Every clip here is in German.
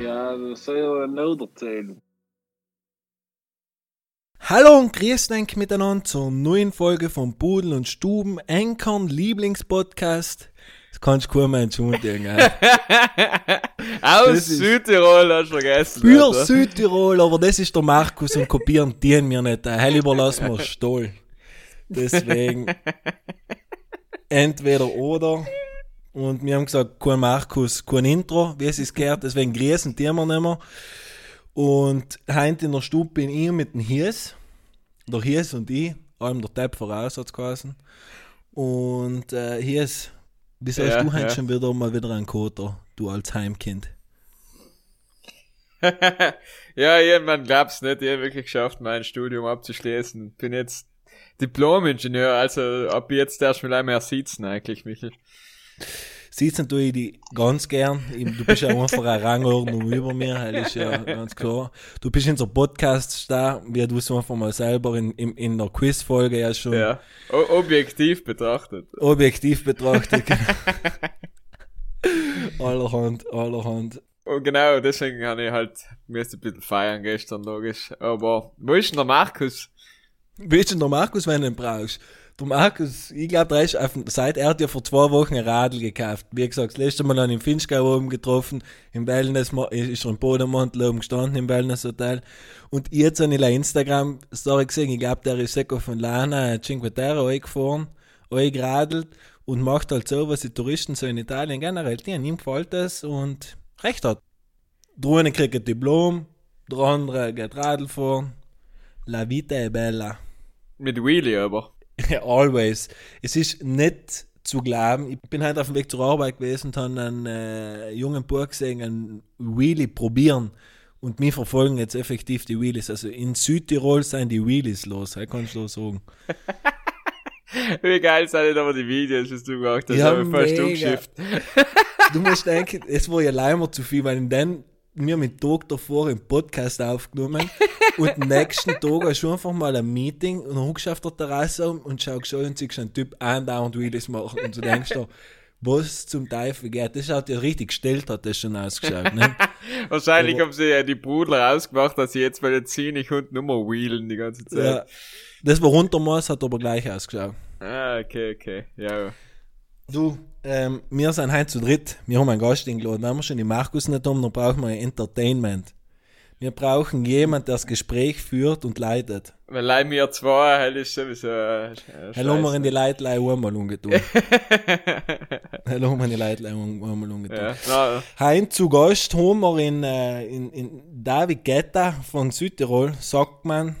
Ja, das soll ja noch erzählen. Hallo und grüß euch miteinander zur neuen Folge von Pudel und Stuben, Enkern Lieblingspodcast. Das kannst du kaum entschuldigen. Aus Südtirol hast du vergessen. Für Alter. Südtirol, aber das ist der Markus und kopieren die mir nicht. Hell überlassen wir Stoll. Deswegen entweder oder. Und wir haben gesagt, kein Markus, kein Intro, wie es ist gehört, deswegen grüßen die wir nicht mehr. Und heint in der Stube bin ich mit dem Hies, der Hies und ich, allem der Tab voraus hat's geheißen. Und äh, Hies, wieso Ja, hast du ja. schon wieder mal wieder einen Koter, du als Heimkind? ja, irgendwann glaub's nicht, ich hab wirklich geschafft, mein Studium abzuschließen. Bin jetzt Diplom-Ingenieur, also ab jetzt darfst du mehr sitzen eigentlich, Michel. Sitzen tue ich die ganz gern. Du bist ja einfach eine Rangordnung über mir, das ist ja ganz klar. Du bist in so Podcast da, wie du es einfach mal selber in, in, in der Quizfolge ja schon Ja, o objektiv betrachtet. objektiv betrachtet. allerhand, allerhand. Und genau, deswegen habe ich halt, müsste ein bisschen feiern gestern, logisch. Aber, wo ist denn der Markus? Willst du den Markus, wenn du ihn brauchst? Der Markus, ich glaube, der ist auf, seit er hat ja vor zwei Wochen ein Radl gekauft. Wie gesagt, das letzte Mal an im Finchgau oben getroffen, im Wellness, ist er im Bodenmantel oben gestanden, im Wellness Hotel. Und jetzt habe ich eine Instagram-Story gesehen, ich glaube, der ist Seco von Lana, Cinque Terre, eingefahren, eingeradelt und macht halt so, was die Touristen so in Italien generell tun. Ihm gefällt das und recht hat. Der eine kriegt ein Diplom, der andere geht Radl fahren. La vita è bella. Mit Wheelie aber. Always. Es ist nicht zu glauben. Ich bin halt auf dem Weg zur Arbeit gewesen und habe einen äh, jungen Bub gesehen, einen Wheelie probieren. Und mir verfolgen jetzt effektiv die Wheelies. Also in Südtirol sind die Wheelies los, das kannst du so sagen. Wie geil sind aber die Videos, was du gemacht hast, Ja, ich fast umgeschifft. Du musst denken, es war ja leider zu viel, weil in den wir mit Tag davor einen Podcast aufgenommen und am nächsten Tag hast du einfach mal ein Meeting und dann hockst du auf der Terrasse um und schaust schon und siehst einen Typ andauernd Wheelies machen und du denkst dir, was zum Teufel geht, das schaut ja richtig gestellt, hat das schon ausgeschaut, ne? Wahrscheinlich Aber- haben sie ja die Brudler ausgemacht, dass sie jetzt bei den Ziehen und nur mal wheelen die ganze Zeit. ja. Das war runtermaß, hat aber gleich ausgeschaut. Ah, okay, okay. Ja. Du, ähm, wir sind heute zu dritt. Wir haben einen Gast eingeladen. Wenn wir schon den Markus nicht haben, dann brauchen wir ein Entertainment. Wir brauchen jemand, der das Gespräch führt und leitet. Weil leih mir zwei, hell ist sowieso. Äh, Hallo, haben wir in die Leitlei einmal umgetan. Hallo, haben wir in die Leitlei einmal umgetan. ja. Heim zu Gast haben wir in, äh, in, in David Guetta von Südtirol, sagt man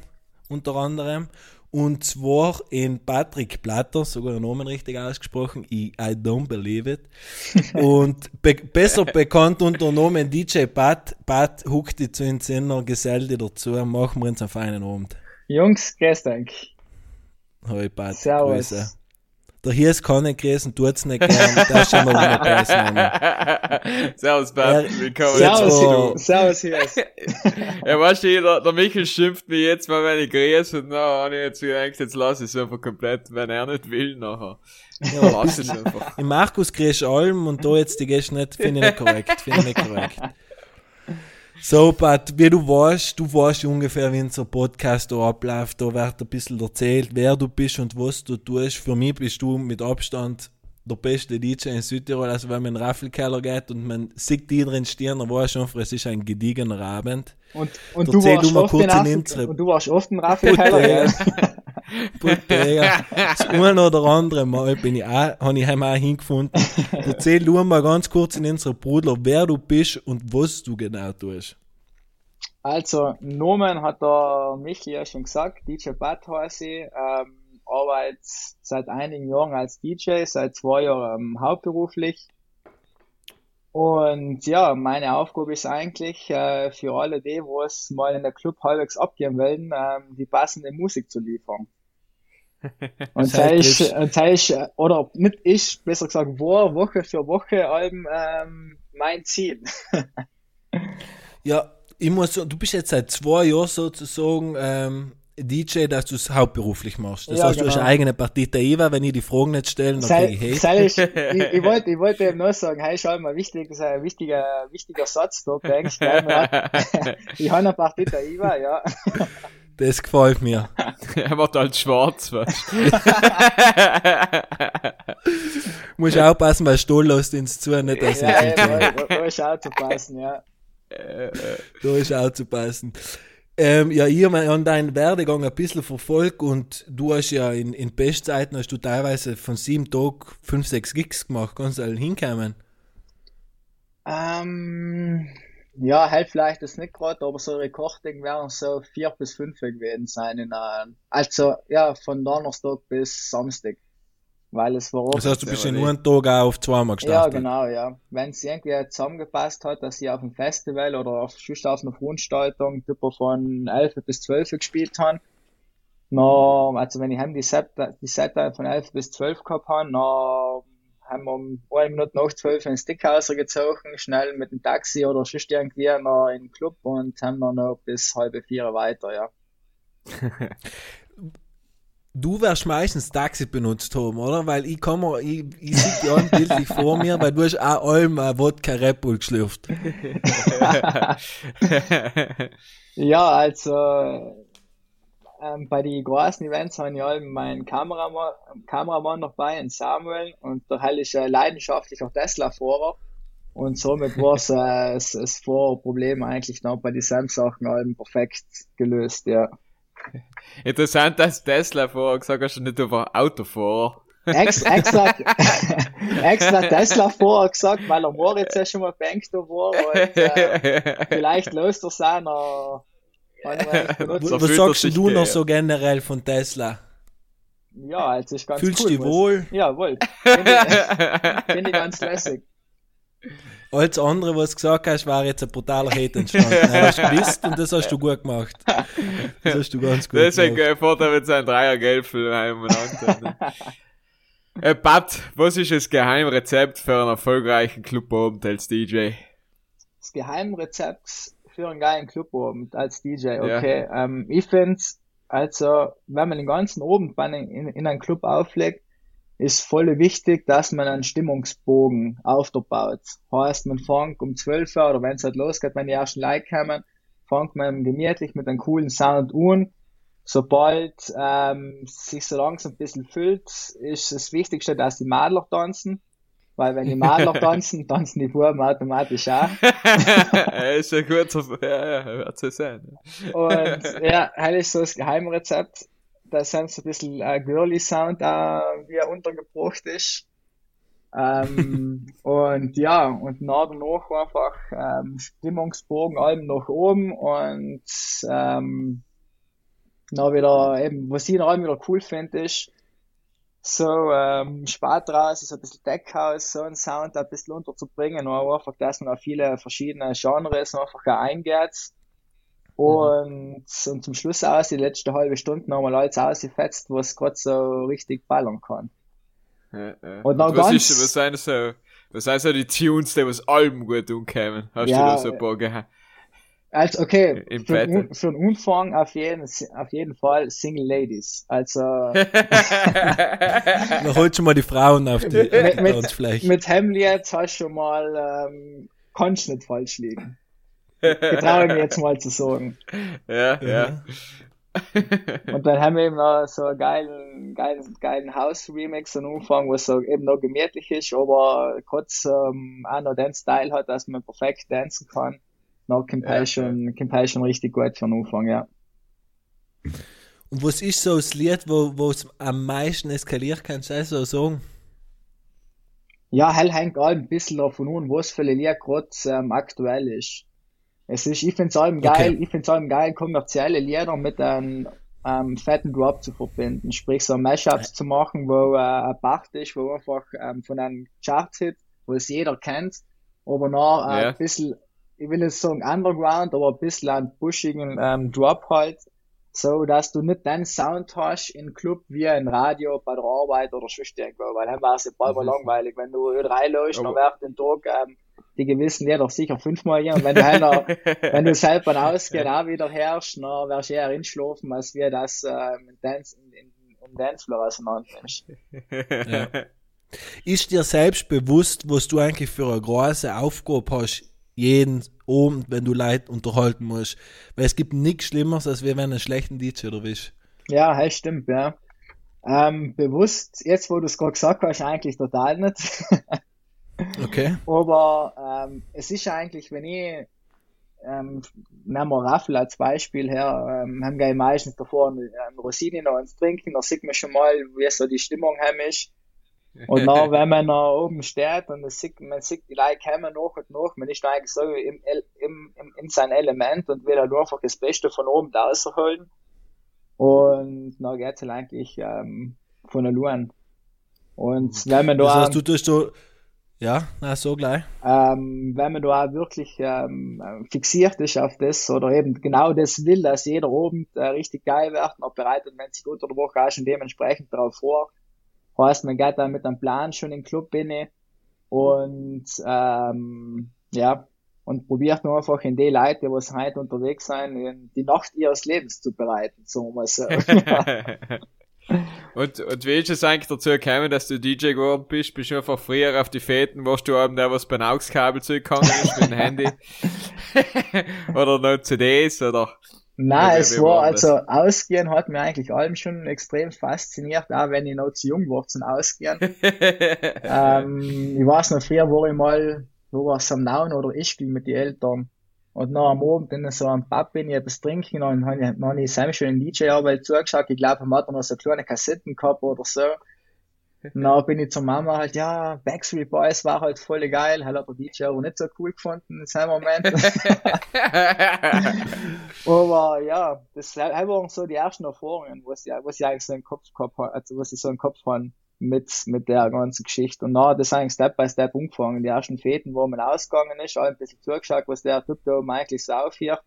unter anderem. Und zwar in Patrick Platter, sogar den Namen richtig ausgesprochen, I, I don't believe it. Und be besser bekannt unter dem Namen DJ Pat. Pat huckt die zu den Sender, gesell dazu, machen wir uns einen feinen Abend. Jungs, euch. Hoi Pat, Servus. Grüße. Der hier ist kann nicht grüßen, tut's nicht gern, das ist schon mal wieder Preisnahme. Servus. Ja, Willkommen. Servus, war- Servus, Hirs. Ja, weißt du, der, der Michel schimpft mich jetzt mal, wenn ich grüße und na, habe ich jetzt gedacht, jetzt lass ich es einfach komplett, wenn er nicht will, nachher. Ja, lass es einfach. Im Markus kriegst du allem und da jetzt die gehst nicht, finde ich nicht korrekt. Finde ich nicht korrekt. So, Pat, wie du weißt, du weißt ungefähr, wie unser Podcast da abläuft. Da wird ein bisschen erzählt, wer du bist und was du tust. Für mich bist du mit Abstand der beste DJ in Südtirol. Also, wenn man in den Raffelkeller geht und man sieht die drin stehen, dann weiß einfach, es ist ein gediegener Abend. Und, und, du du warst Afrika. unsere- Und du warst oft in Raffelkeller, Ja. Das eine oder andere Mal bin ich auch, habe ich heim auch hingefunden. Erzähl du mal ganz kurz in unserer Brudler, wer du bist und was du genau tust. Also, Nomen hat der Michi ja schon gesagt, DJ Bad heiße ich, ähm, arbeite seit einigen Jahren als DJ, seit zwei Jahren ähm, hauptberuflich. Und ja, meine Aufgabe ist eigentlich, äh, für alle die, wo es mal in der Club halbwegs abgehen wollen, ähm, die passende Musik zu liefern. Und sei ich, und sei ich, oder nicht ich, besser gesagt, war Woche für Woche allem ähm, mein Ziel. ja, ich muss du bist jetzt seit zwei Jahren sozusagen ähm, DJ, dass du es hauptberuflich machst. Das ja, heißt, genau. du hast eine eigene Partita IVA, wenn ich die Fragen nicht stelle, dann kriege ich Hate. Ich, ich, ich, wollte, ich wollte eben nur sagen, hey, schau mal, wichtig, das ist ein wichtiger, wichtiger Satz da, denkst Ich habe eine Partita IVA, ja. Das gefällt mir. er macht halt schwarz, weißt Muss aufpassen, weil Stoll lässt ins zu, nicht dass ja, ja, da, da ist auch zu passen, ja. Da ist auch zu passen. Ähm, ja, ich habe an deinen Werdegang ein bisschen verfolgt und du hast ja in, in Bestzeiten hast du teilweise von sieben Tagen fünf, sechs Gigs gemacht. Kannst du halt hinkommen? Ähm, ja, halt vielleicht das nicht gerade, aber so Recording werden so vier bis fünf gewesen sein. In, uh, also, ja, von Donnerstag bis Samstag. Weil es war Das heißt, du bist ja nur einen Tag auch auf zweimal gestartet? Ja, genau, ja. Wenn es irgendwie zusammengepasst hat, dass ich auf einem Festival oder auf, just auf einer Veranstaltung Typen von 11 bis 12 gespielt habe, no, also wenn ich die Set, die Set von 11 bis 12 gehabt habe, no, haben wir um eine Minute nach 12 ein Stickhaus gezogen, schnell mit dem Taxi oder sonst irgendwie noch in den Club und haben dann noch bis halbe vier weiter, ja. Du wirst meistens Taxi benutzt haben, oder? Weil ich komme, ich, ich sehe dich bildlich vor mir, weil du hast auch einmal Wodka Red Bull geschlürft. ja, also ähm, bei den großen Events habe ich halt meinen Kameramann, Kameramann noch bei, einen Samuel, und der Hell ist ein leidenschaftlicher Tesla-Fahrer. Und somit war es äh, das, das Vorproblem eigentlich noch bei den Sam-Sachen perfekt gelöst, ja. Interessant, dass Tesla vorher gesagt hast, nicht über Autofahrer. Ex, extra, extra Tesla vorher gesagt, weil er Moritz ja schon mal bankt war und äh, vielleicht löst er seiner. Was sagst du noch so generell von Tesla? Ja, also ich ganz Fühlst cool. du dich wohl? Ja, wohl. Finde ich, ganz lässig. Alles andere, was du gesagt hast, war jetzt ein brutaler Hate entstanden. Du hast gewusst und das hast du gut gemacht. Das hast du ganz gut Deswegen gemacht. Deswegen fährt er mit seinem Dreier für umeinander. äh, Pat, was ist das Geheimrezept für einen erfolgreichen Clubabend als DJ? Das Geheimrezept für einen geilen Clubabend als DJ, okay. Ja. Ähm, ich finde, also, wenn man den ganzen Abend in, in einen Club auflegt, ist voll wichtig, dass man einen Stimmungsbogen aufbaut. Heißt, man fängt um 12 Uhr oder wenn es halt losgeht, wenn die ersten Like kommen, fängt man gemütlich mit einem coolen Sound an. Sobald ähm, sich so langsam ein bisschen füllt, ist das Wichtigste, dass die Madler tanzen. Weil wenn die Madler tanzen, tanzen die Buben automatisch auch. ist ja gut, ja, ja, wird so sein. Und ja, das ist so das Geheimrezept da sind so ein bisschen äh, girly Sound da, wie er untergebracht ist. ähm, und ja, und nach und nach einfach ähm, Stimmungsbogen allem nach oben und ähm, dann wieder eben, was ich noch wieder cool finde, ist so ähm, spät draußen, so ein bisschen Deckhaus, so ein Sound ein bisschen unterzubringen und einfach, dass man auf viele verschiedene Genres einfach eingeht und, mhm. und zum Schluss aus, die letzte halbe Stunde nochmal alles ausgefetzt, was gerade so richtig ballern kann. Ja, ja. Und dann was, ganz, ist, was sind so, was sind so die Tunes, die was Alben gut umkämen? Hast ja, du da so ein paar gehabt? Also, okay, für, un, für den Umfang auf jeden, auf jeden Fall Single Ladies. Also. Dann holst du mal die Frauen auf die mit, mit, mit Hamlet hast du mal, ähm, kannst nicht falsch liegen. Getraue mir jetzt mal zu sagen. Ja, ja. und dann haben wir eben noch so einen geilen, geilen, geilen House-Remix am Anfang, was so eben noch gemütlich ist, aber kurz ähm, auch noch den Style hat, dass man perfekt tanzen kann. Noch Compassion, ja, Compassion richtig gut für den Anfang, ja. Und was ist so das Lied, wo es am meisten eskaliert, kannst du so sagen? Ja, hell hängt all ein bisschen davon an, was für ein Lied gerade ähm, aktuell ist. Es ist, ich finde es allem geil, okay. ich finde es allem geil, kommerzielle Lieder mit einem ähm, fetten Drop zu verbinden. Sprich, so Mashups zu machen, wo äh, ein Bach ist, wo einfach ähm, von einem Chart-Hit, wo es jeder kennt, aber noch äh, yeah. ein bisschen, ich will nicht sagen Underground, aber ein bisschen einen bushigen ähm, Drop halt, so dass du nicht den Sound hast im Club wie ein Radio bei der Arbeit oder sonst irgendwo, weil dann war es ja bald mal Mhm. langweilig, wenn du Ö3 läufst, dann während den Tag ähm, die gewissen Lieder sicher fünfmal hier und wenn du einer, wenn du selber ausgehst, auch wieder herrschst, dann wirst du eher hinschlafen, als wir das ähm, in Dance, in, in, im Dancefloor auseinander. Ja. Ist dir selbst bewusst, was du eigentlich für eine große Aufgabe hast, jeden Abend, wenn du Leute unterhalten musst? Weil es gibt nichts Schlimmeres, als wenn du einen schlechten DJ erwischst. Ja, hey, stimmt, ja. Ähm, bewusst, jetzt wo du es gerade gesagt hast, eigentlich total nicht. Okay? Aber ähm, es ist eigentlich, wenn ich, ähm, nehmen wir Raffel als Beispiel her, ähm, haben wir meistens davor eine, eine Rosine noch ins Trinken, da sieht man schon mal, wie so die Stimmung heim ist. Und dann, wenn man da oben steht und man sieht, man sieht die Leute kommen nach und nach, man ist eigentlich so im, im, im, in sein Element und will halt einfach das Beste von oben da rausholen. Und dann geht's halt eigentlich ähm, von allein. Und wenn man da Das heißt, du tust du. Ja, na, so gleich. ähm, wenn man da auch wirklich ähm, fixiert ist auf das oder eben genau das will, dass jeder Abend äh, richtig geil wird, und bereitet man sich unter der Woche auch schon dementsprechend darauf vor. Heißt, man geht dann mit einem Plan schon in den Club inne und ähm, ja, und probiert nur einfach in die Leute, die was heute unterwegs sind, in die Nacht ihres Lebens zu bereiten, wir mal so. und, und wie ist es eigentlich dazu gekommen, dass du DJ geworden bist? Bist du einfach früher auf die Fäden, warst du abend der, was beim AUX-Kabel zugegangen ist mit dem Handy? oder noch CDs, oder? Nein, es war, also Ausgehen hat mir eigentlich allem schon extrem fasziniert, auch wenn ich noch zu jung war zum Ausgehen. ähm, ich weiß noch, früher war ich mal, wo war es am Nauen oder Ischgl mit den Eltern. Und noch am Abend in so einem Pub bin ich etwas trinken und dann habe ich, hab ich Sam schon in DJ-Arbeit zugeschaut. Ich glaube, er hat noch so kleine Kassetten gehabt oder so. Dann bin ich zur Mama halt, ja, Backstreet Boys war halt voll geil, halt hat der DJ aber nicht so cool gefunden in seinem Moment. Aber ja, das waren so die ersten Erfahrungen, was ich, was ich eigentlich so im Kopf gehabt habe, also was ich so im Kopf habe mit, mit der ganzen Geschichte. Und dann hat das eigentlich Step by Step umgefangen. Die ersten Fäden, wo man ausgegangen ist, alle ein bisschen zugeschaut, was der Typ da oben eigentlich so aufhört.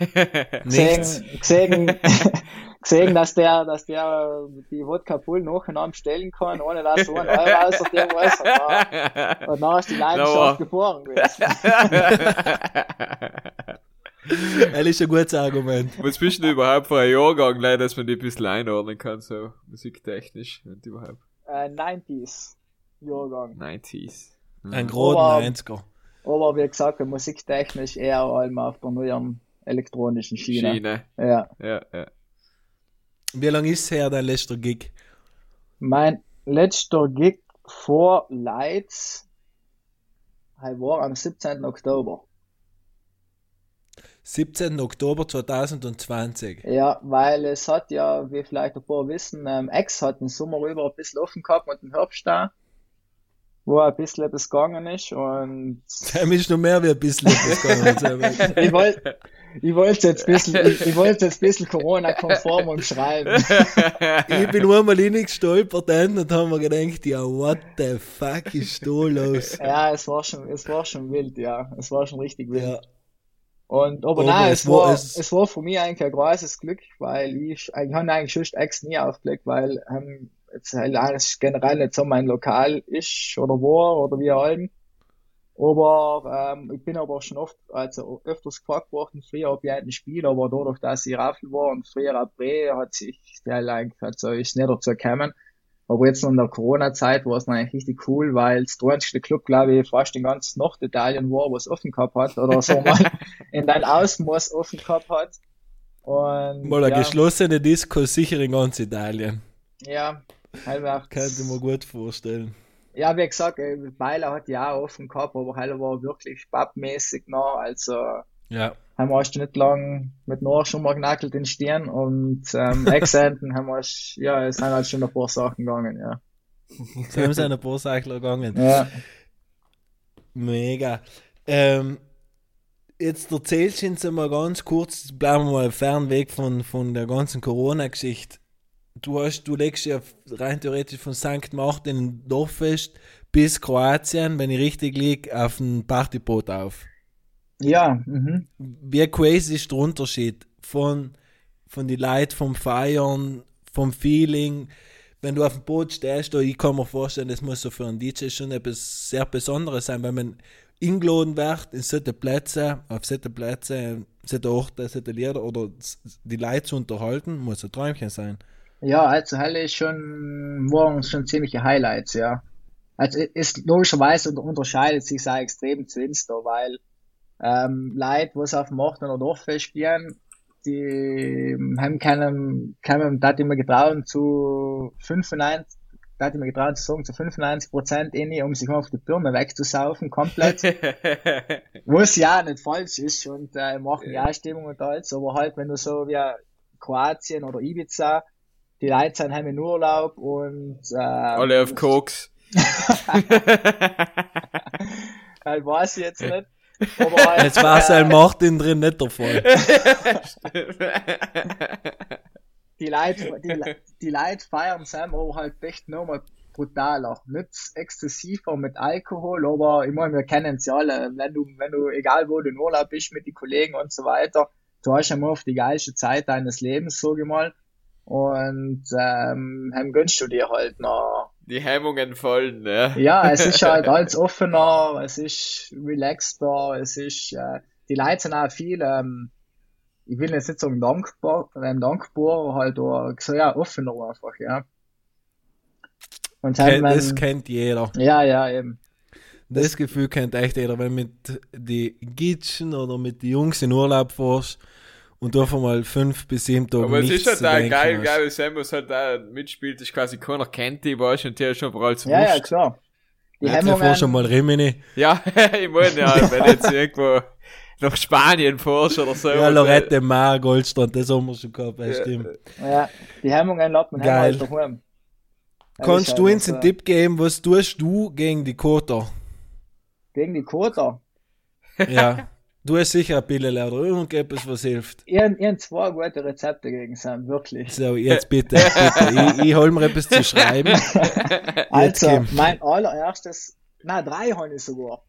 Nichts. Gesehen, gesehen, gesehen, dass der, dass der die Wodka Pull nacheinander bestellen kann, ohne dass so ein Euro außer dem was. Und dann, und dann ist die Leidenschaft geboren gewesen. Das ist ein gutes Argument. Was bist du denn überhaupt für ein Jahrgang, leider, dass man die ein bisschen einordnen kann, so musiktechnisch, und überhaupt? Äh, 90s Jahrgang. 90s. Ein Mhm. großen Aber- 90er. Aber wie gesagt, musiktechnisch eher allem auf der neuen elektronischen Schiene. Schiene. Ja. Ja, ja. Wie lange ist her dein letzter Gig? Mein letzter Gig vor Lights war am 17. Oktober. 17. Oktober 2020. Ja, weil es hat ja, wie vielleicht ein paar wissen, ähm, X hat den Sommer über ein bisschen offen gehabt und den Herbst da, wo ein bisschen etwas gegangen ist und Sam ist noch mehr wie ein bisschen etwas gegangen. ich wollte ich wollte jetzt ein bisschen, ich, ich jetzt ein bisschen Corona-konform umschreiben. ich bin einmal reingestolpert dann und haben mir gedacht, ja, what the fuck ist da los? Ja, es war schon, es war schon wild, ja. Es war schon richtig wild. Ja, Und, aber, Aber nein, es war- es- es war für mich eigentlich ein großes Glück, weil ich, ich habe eigentlich schon Ex nie aufgelegt, weil, ähm, jetzt halt alles generell nicht so mein Lokal ist oder war oder wie allem. Aber, ähm, ich bin aber schon oft, also öfters gefragt worden, früher ob ich ein Spiel, aber dadurch, dass ich Raffel war und früher Bre, hat sich der eigentlich, also ist nicht dazu gekommen. Aber jetzt in der Corona-Zeit war es eigentlich richtig cool, weil der einzige Club, glaube ich, fast in ganz Norditalien war, was offen gehabt hat, oder so mal in dein Ausmaß offen gehabt hat. Und mal eine ja, geschlossene Disco sicher in ganz Italien. ja, halbwegs. Kann ich mir gut vorstellen. Ja, wie gesagt, äh, Weiler hat ja auch offen gehabt, aber Heiler war wirklich pappmäßig noch, also Ja. haben wir erst nicht lang mit Noah schon mal knackelt in Stirn und ähm, Accenten haben wir, erst- ja, es sind halt schon ein paar Sachen gegangen, ja. Sam sind ein paar Sachen gegangen. Ja, Mega. Ähm, jetzt erzählst du uns mal ganz kurz, bleiben wir mal fernweg von, von der ganzen Corona-Geschichte. Du hast, du legst ja rein theoretisch von St. Martin in Dorffest bis Kroatien, wenn ich richtig liege, auf ein Partyboot auf. ja, mhm. Wie crazy ist der Unterschied von von die Leid, vom Feiern, vom Feeling. Wenn du auf dem Boot stehst, ich kann mir vorstellen, das muss so für einen DJ schon etwas sehr Besonderes sein, wenn man eingeladen wird in solche Plätze, auf solche Plätze, solche Orte, solche Lieder oder die Leute zu unterhalten, muss ein Träumchen sein. Ja, also Halle ist schon morgen schon ziemliche Highlights, ja. Also ist logischerweise unterscheidet sich sehr extrem zu Insta, weil ähm, Leute, was auf dem 8. oder Dorffest spielen, die haben keinen, keinen, da immer getrauen zu 95, da hat ich mir getraut zu sagen, zu 95 Prozent inne, um sich auf die Birne wegzusaufen, komplett. Was ja nicht falsch ist und äh, machen ja Stimmung und alles, aber halt, wenn du so wie Kroatien oder Ibiza, die Leute sind haben in Urlaub und äh, alle auf Koks. halt weiß ich jetzt nicht. Aber halt, jetzt war es ein Martin drin nicht der Fall. die Leute, die, die Leute feiern Sam auch halt echt nochmal brutaler. Nicht exzessiver mit Alkohol, aber ich meine, wir kennen es ja alle. Wenn du, wenn du, egal wo du in Urlaub bist mit den Kollegen und so weiter, du hast ja mal auf die geilste Zeit deines Lebens, sag ich mal. Und ähm, dann gönnst du dir halt noch. Die Hemmungen fallen, ne? Ja, es ist halt alles offener, es ist relaxter, es ist, äh, die Leute sind auch viel, ähm, ich will jetzt nicht sagen dankbar, ähm, dankbar, halt auch so, ja, offener einfach, ja. Und Ken, man, das kennt jeder. Ja, ja, eben. Das, das Gefühl kennt echt jeder, wenn mit die Gitschen oder mit den Jungs in Urlaub fährst und du einfach mal fünf bis sieben Tage Aber es ist halt da geil, geil, wie Sam, was halt da mitspielt, ist quasi keiner kennt die, weißt und der ist schon überall zum Ja, Wurst. ja, klar. Die Hemmungen... schon mal Rimini. Ja, ich meine, ja, wenn jetzt irgendwo nach Spanien fährst oder so. Ja, Lorette Mar, Goldstrand, das haben wir schon gehabt, ja, stimmt. Ja, die Hemmungen lässt man Geil. halt daheim. Kannst du uns einen Tipp geben, was tust du gegen die Koter? Gegen die Koter? Ja. Du hast sicher ein Pille oder irgendetwas, was hilft. Ich habe zwei gute Rezepte gegen Sam, wirklich. So, jetzt bitte. bitte. ich, ich hol mir etwas zu schreiben. also, mein allererstes, na drei habe ich sogar.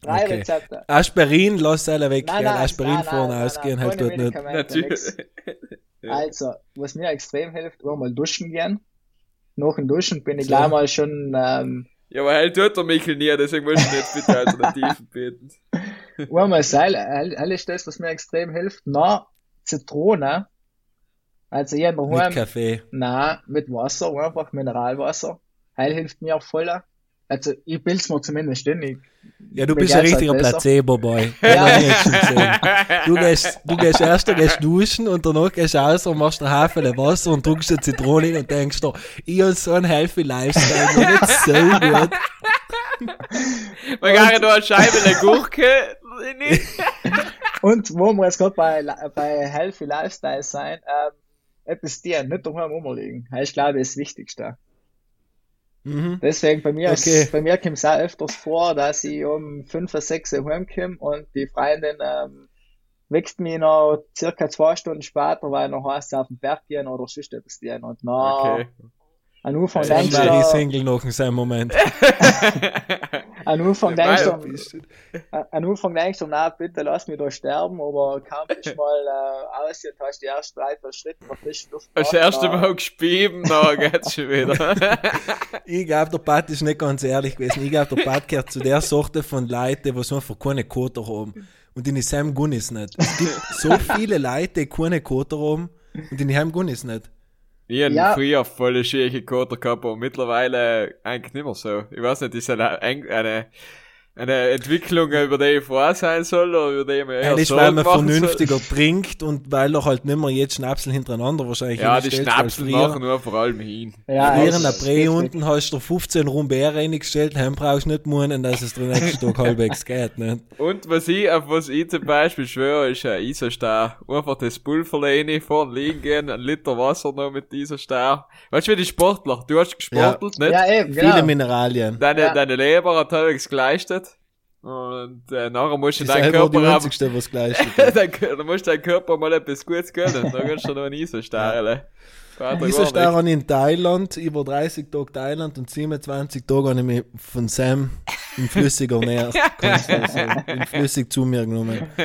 Drei okay. Rezepte. Aspirin, lass alle weg. Nein, nein, Aspirin nein, vorne nein, ausgehen, nein, halt dort nicht. Natürlich. Also, was mir extrem hilft, mal duschen gehen. Nach dem Duschen bin ich so. gleich mal schon. Ähm, ja, aber halt tut der Michel nie, deswegen muss ich jetzt bitte Alternativen beten. Einmal Seil, alles das, was mir extrem hilft. Na, Zitrone. Also hier daheim. Mit Kaffee. Na, mit Wasser, einfach Mineralwasser. Heil hilft mir auch voller. Also, ich bild's mir zumindest in. Ich ja, du bist ein richtiger halt Placebo-Boy. Ja. du, gehst, du gehst erst du gehst duschen und danach gehst du raus und machst ein Hafen Wasser und drückst eine Zitrone und denkst dir, ich habe so einen healthy Lifestyle, mir nicht so gut. Man kann ja nur eine Scheibe eine Gurke. und wo wir jetzt gerade bei, bei healthy Lifestyle sein, ähm, etwas dir nicht daheim rumliegen. Das ist, glaube ich, das Wichtigste. Mhm. Deswegen bei mir, okay. ist, bei mir kommt es auch öfters vor, dass ich um 5 oder 6 Uhr heimkomme und die Freundin ähm, weckt mich noch circa zwei Stunden später, weil noch heißt auf den Berg gehen oder sonst etwas gehen. Und na, okay. An Anfang also denkst du. Single noch in seinem Moment. an Anfang denkst du, an Anfang denkst du, na bitte lass mich da sterben, aber kaum bist mal äh, aus und hast die ersten drei, vier Schritte nach frischen Luft Das erste Mal gespieben, da geht's schon wieder. ich glaube, der Pat ist nicht ganz ehrlich gewesen. Ich glaube, der Pat gehört zu der Sorte von Leuten, die so einfach keine Koter haben. Und in Sam Gunnis nicht. Es gibt so viele Leute, die keine Koter haben und in Heim Gunnis nicht. Ich habe ja. früher voll schwierige Koter gehabt, aber mittlerweile eigentlich nicht mehr so. Ich weiß nicht, ist eine, eine, eine Entwicklung, über die ich froh sein soll oder über die man eher Eigentlich, weil man vernünftiger soll. trinkt und weil doch halt nicht mehr jetzt Schnapsel hintereinander wahrscheinlich Ja, die Schnapsel machen nur vor allem hin. Ja, in der Prä unten hast du 15 Rumbeere reingestellt, heim brauchst du nicht meinen, dass es den nächsten Tag halbwegs geht, nicht? Und was ich, auf was ich zum Beispiel schwöre, ist ein Isostar. Einfach das Pulver rein, vorne liegen gehen, ein Liter Wasser noch mit Isostar. Weißt du, wie die Sportler, du hast gesportelt, ja. nicht? Ja, eben, genau. Viele Mineralien. Deine, ja. deine Leber hat halbwegs geleistet. Und äh, nachher musst du deinen Körper haben. was gleich dann musst du deinen Körper mal etwas Gutes gönnen. Dann kannst du noch einen ISO-Starren. ISO-Starren in Thailand, über 30 Tage Thailand und 27 Tage habe ich mich von Sam in flüssiger Nähe, in flüssig zu mir genommen.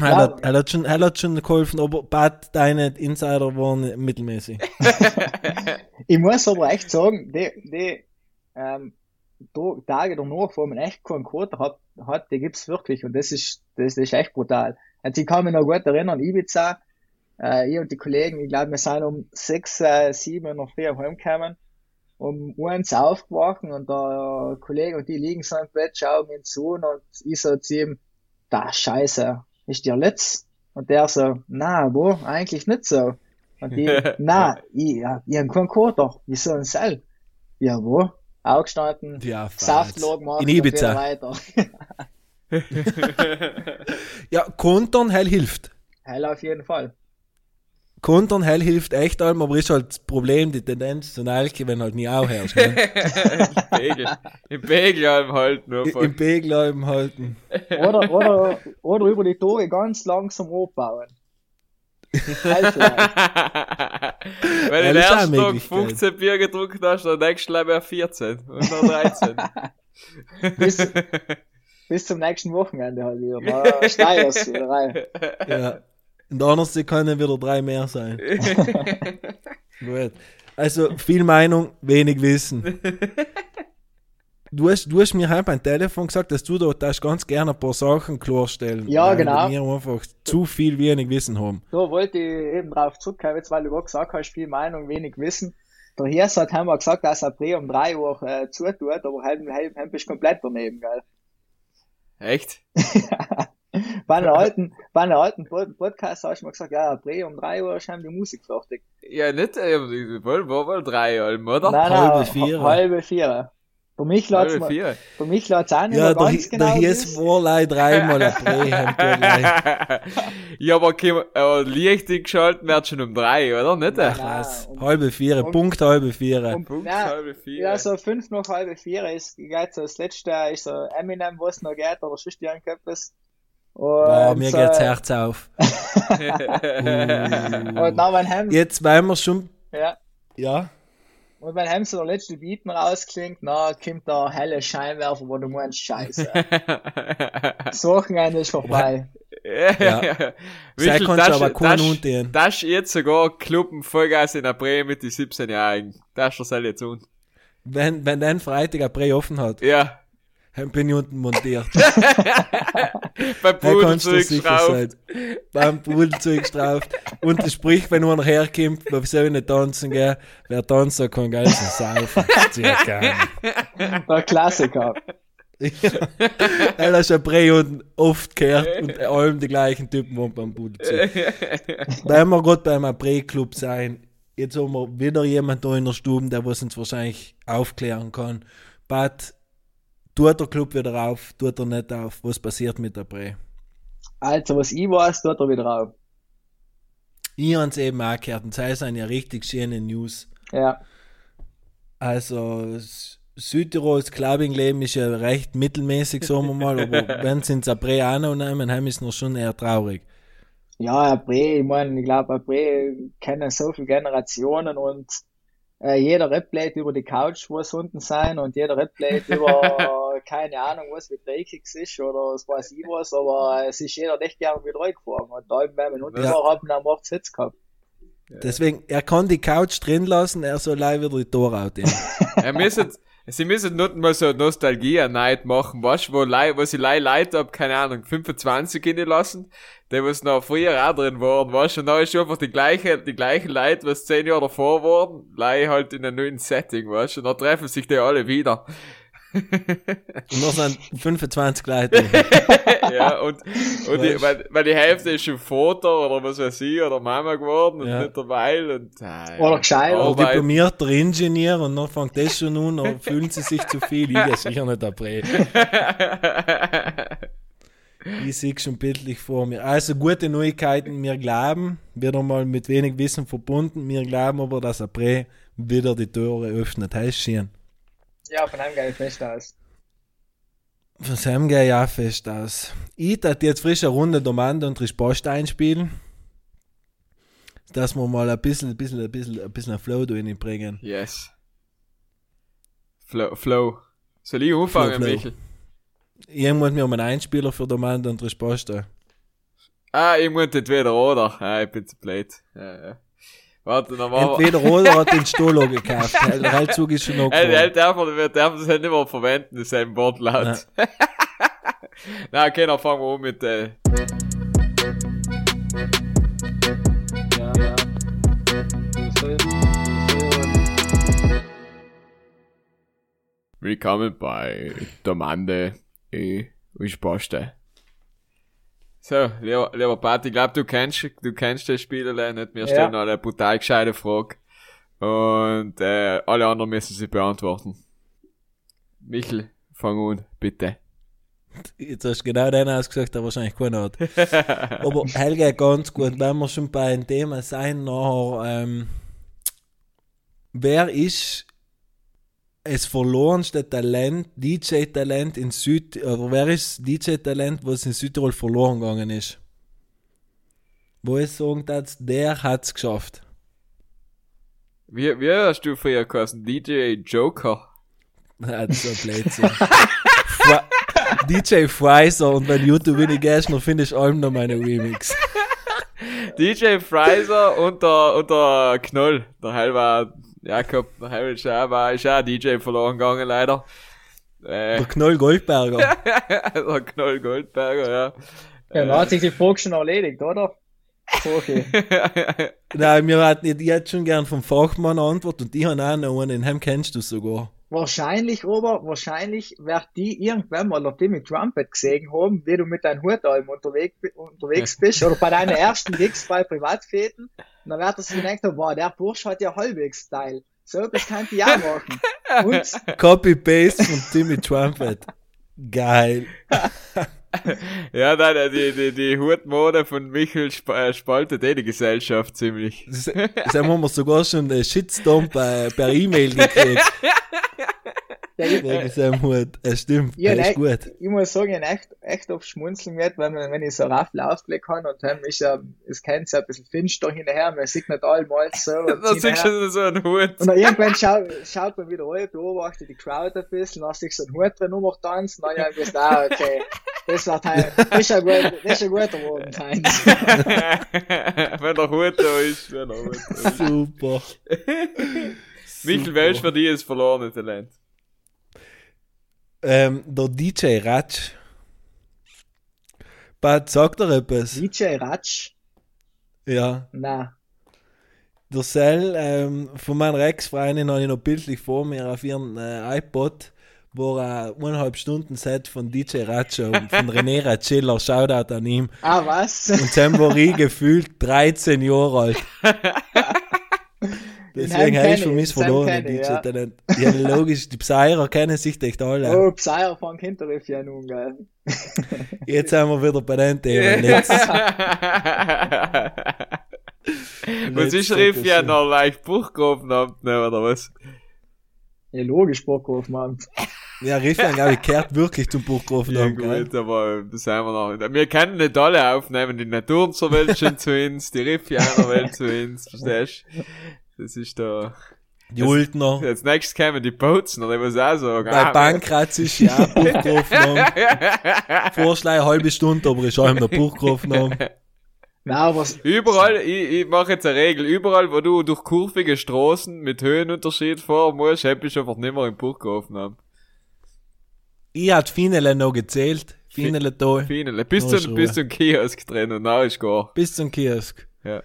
Er hat, er hat, schon, er hat schon geholfen, aber Bad, deine Insider waren mittelmäßig. ich muss aber echt sagen, die, die ähm, Tage danach, wo man echt keinen Quote hat, hat die gibt's wirklich und das ist, das ist echt brutal. Also ich kann mich noch gut erinnern, Ibiza, äh, ich und die Kollegen, ich glaube, wir sind um sechs, äh, sieben noch früh heimgekommen, um eins aufgewacht und der Kollege und die liegen so im Bett, schauen mir zu und ich so zu ihm, da Scheiße, ist dir letzt? Und der so, na, wo, eigentlich nicht so. Und die, na, ich, ja, ich hab keinen Koter, wieso ein Sell? Ja, wo? Aufgestanden, Ja, Saftlager gemacht In und Ibiza. weiter. Ja, Kontern, hell hilft. Hell auf jeden Fall. Kontern, hell hilft echt allem, aber ist halt das Problem, die Tendenz zu Nalke, wenn halt nie auch herrscht. Ne? Im Pegel. Im Pegel halt halten nur. Im Pegel halten. Oder, oder, oder über die Tore ganz langsam abbauen. Wenn du den ersten Tag Möglichkeit. 15 Bier gedruckt hast, dann nächsten Mal mehr 14 und dann 13. bis, bis zum nächsten Wochenende halt wieder. Steiers wieder rein. Ja. Und anders können wieder drei mehr sein. Gut. Also viel Meinung, wenig Wissen. Du hast, du hast mir halt beim Telefon gesagt, dass du da darfst ganz gerne ein paar Sachen klarstellen. Ja, weil genau. Wir einfach zu viel wenig Wissen haben. Da wollte ich eben drauf zurückkommen, jetzt weil du gerade gesagt hast, viel Meinung, wenig Wissen. Der Hirs hat haben wir gesagt, dass er Prä um drei Uhr äh, zutut, aber halt, halt, halt bist komplett daneben, gell. Echt? Bei einem alten, bei einem alten Pod- Podcast hast du mal gesagt, ja, Prä um drei Uhr ist haben die Musik fertig. Ja, nicht, äh, wir wollen wir wohl drei Alben, oder? Nein, halbe nein, vier. Halbe vier. Für mich lädt's Halbe mal, vier. Für mich lädt's auch nicht Ja, mehr ganz der genau. Hirs wissen. war leider dreimal ein ja, aber, Kim, aber Licht geschalten wird schon um drei, oder? Nicht? Nein. Was? Halbe vier, Punkt halbe vier. Und, Punkt ja, halbe vier. ja, so fünf nach halbe vier ist, geht so das letzte, ist so Eminem, was noch geht, oder sonst irgendetwas. Und, Boah, mir so, geht's Herz auf. Und dann, wenn Hem, Jetzt, weil wir schon, ja, ja, und wenn Hem so der letzte Beat noch rausklingt, na, kommt der helle Scheinwerfer, wo du meinst, scheiße. Das Wochenende ist vorbei. Ja. ja. sei kannst du aber keinen Hund das, das ist jetzt sogar Clubben Vollgas in der mit die 17-Jährigen. Das ist das jetzt un. Wenn, wenn dein Freitag ein Prä offen hat, Ja. Dann bin ich unten montiert. Beim Da sicher zurückgeschraubt. sein. Beim Pudel zurückgestrauft. Und das sprich, wenn einer herkommt, wir sollen nicht tanzen gehen, wer tanzen kann, geil sein saufen. Circa. Der Klassiker. Weil das ein Prä unten oft gehört und allem die gleichen Typen wohnen beim Pudel zu. Wenn wir gerade beim Prä-Club sein, jetzt haben wir wieder jemand da in der Stube, der was uns wahrscheinlich aufklären kann. But, tut der Club wieder auf, tut er nicht auf, was passiert mit der Prä? Also, was ich weiß, tut er wieder auf. Ich habe es eben auch gehört und das sind ja richtig schöne News. Ja. Also, Südtirols Clubbing-Leben ist ja recht mittelmäßig, sagen wir mal, aber wenn sie ins April annehmen, haben ist noch schon eher traurig. Ja, Bre, ich meine, ich glaube, Bre kennen so viele Generationen und äh, jeder Replay über die Couch muss unten sein und jeder Replay über keine Ahnung was wie dreckig es ist oder was weiß ich was, aber es ist jeder echt gerne wieder reingefahren und da wenn wir unten Ja. haben wir macht's Hits gehabt. Deswegen, er kann die Couch drin lassen, er soll leider wieder die Tore outnehmen. Ja, müssen, sie müssen nicht mal so eine Nostalgie-Night machen, weißt du, wo, Lei- wo sie Leute ab, keine Ahnung, 25 lassen, die was noch früher auch drin waren, weißt du, und da ist einfach die gleiche, die gleichen Leute, was zehn Jahre davor waren, Leih halt in einem neuen Setting, weißt du, und dann treffen sich die alle wieder. Und noch sind 25 Leute. ja, und, und die, Weißt. weil, weil die Hälfte ist schon Vater oder was weiß ich, oder Mama geworden und Ja. nicht dabei und, ja. Oder gescheit. Arbeit. diplomierter Ingenieur und dann fängt das schon an, dann fühlen sie sich zu viel. Ich gehe sicher nicht April. Ich sehe schon bildlich vor mir. Also gute Neuigkeiten. Wir glauben, wieder mal mit wenig Wissen verbunden. Wir glauben aber, dass April wieder die Tore öffnet. Heißt schön. Ja, von einem geil fest aus. Von seinem gehe ich auch fest aus. Ich tat jetzt frisch eine Runde Domande und Rispost einspielen. Dass wir mal ein bisschen, ein bisschen, ein bisschen, ein bisschen Flow da bringen. Yes. Flow, Flow. Soll ich anfangen, Flo, Flo. Michel? Irgendwann mir um einen Einspieler für Demand und Resposta. Ah, ich muss entweder oder. Ah, ich bin zu blöd. Ja, ja. Warte, wir. Entweder oder hat den Stolo gekauft. Der Heilzug ist schon noch ey, darf wir dürfen das nicht mehr verwenden, das ist ein Wortlaut. Na, okay, dann fangen wir an mit, äh, Willkommen bei Domande e Risposte. So, lieber, lieber Pat, ich glaube, du kennst, du kennst das Spiel allein nicht. Wir Ja. stellen noch eine brutal gescheite Frage. Und, äh, alle anderen müssen sie beantworten. Michel, fang an, bitte. Jetzt hast du genau den ausgesagt, der wahrscheinlich keiner hat. Aber Helge, ganz gut, wenn wir schon bei einem Thema sein, nachher, ähm, wer ist das verlorenste Talent, DJ-Talent in Süd, oder wer ist DJ-Talent, was in Südtirol verloren gegangen ist? Wo ich sagen darf, der hat's geschafft. Wie, wie hast du früher geheißen? DJ Joker? Das ist ein Blödsinn. DJ Pfizer und wenn YouTube wenig gehst, dann findest du allem noch meine Remix. DJ Fraser und der, und der Knoll. Der Heil war, Jakob, der Heil ist auch, war, ist auch DJ verloren gegangen, leider. Äh, Der Knoll Goldberger. der Knoll Goldberger, ja. ja, dann hat sich die Frage schon erledigt, oder? Okay. Nein, mir hat ich hätte schon gern vom Fachmann eine Antwort und ich habe auch noch einen, den kennst du sogar. Wahrscheinlich, aber wahrscheinlich wird die irgendwann mal, nachdem ich Trumpet gesehen haben, wie du mit deinem Hutalm unterwegs, unterwegs bist, oder bei deinen ersten Gigs bei Privatfäden, und dann wird er sich gedacht haben, wow, der Bursch hat ja halbwegs Style. So, das kann ich auch machen. Und, Copy-Paste von Timmy Trumpet. Geil. ja, nein, die, die, die Hutmode von Michel sp äh, spaltet eh die Gesellschaft ziemlich. Haben wir sogar schon einen Shitstorm bei, per E-Mail gekriegt. Wegen seinem Hut. Es stimmt, Ja, der ist nein. gut. ich muss sagen, ich hab echt, echt auf Schmunzeln mit, wenn, wenn ich so Raffel aufgelegt habe und dann ist ja, es kennt ja ein bisschen finster hinterher, man sieht nicht allmal so. Und Da siehst du so einen Hut. Und dann irgendwann schau, schaut man wieder rein, beobachtet die Crowd ein bisschen, lass sich so einen Hut drin noch tanzen, dann ja, bist ah, okay, das war Teil, das ist ein guter, das ist ein guter Abend, Heinz. wenn der Hut da ist, wenn der Hut da ist. Super. Michel, ist für dich das verlorene Talent? Ähm, der DJ Ratsch. Pat, sagt er etwas? DJ Ratsch? Ja. Na, Der Cell ähm, von meiner Ex-Freundin habe ich noch bildlich vor mir auf ihrem äh, iPod, wo ein eineinhalb Stunden Set von DJ Ratcho und von René Ratschiller, Shoutout an ihm. ah, was? Und ich gefühlt 13 Jahre alt. Deswegen Den habe ich kenn für ich, mich verloren, ich, ja. DJ-Talent. Ja, logisch, die Psyrer kennen sich echt alle. Oh, Psyre von Hinterriff ja nun, gell. Jetzt sind wir wieder bei den Themen. Was ist Riff ja noch leicht Buchgruppen habt, ne, oder was? Ja, logisch, Bockhof, Mann. ja, Riffing, glaube ich, kehrt wirklich zum Buchgerufen Ja, gut, aber das haben wir noch. Wir können nicht alle aufnehmen, die Naturzer Welt schon zu uns, die Riffianer Welt zu uns, verstehst du? Das ist da. Die Ultner. Als nächstes kämen die Bozen, oder ich muss auch sagen. Bei ah, Bankratz ist ja auch Buchgerufen haben. Vorschlag eine halbe Stunde, aber ist auch immer Buchgerufen haben. Na, aber, Überall, ich, ich mache jetzt eine Regel, überall, wo du durch kurvige Straßen mit Höhenunterschied fahren musst, hab ich einfach nicht mehr im Buch haben. Ich hat Finele noch gezählt. Finele da. Finale. Bis zum, bis zum Kiosk drin und dann ist gar. Bis zum Kiosk. Ja.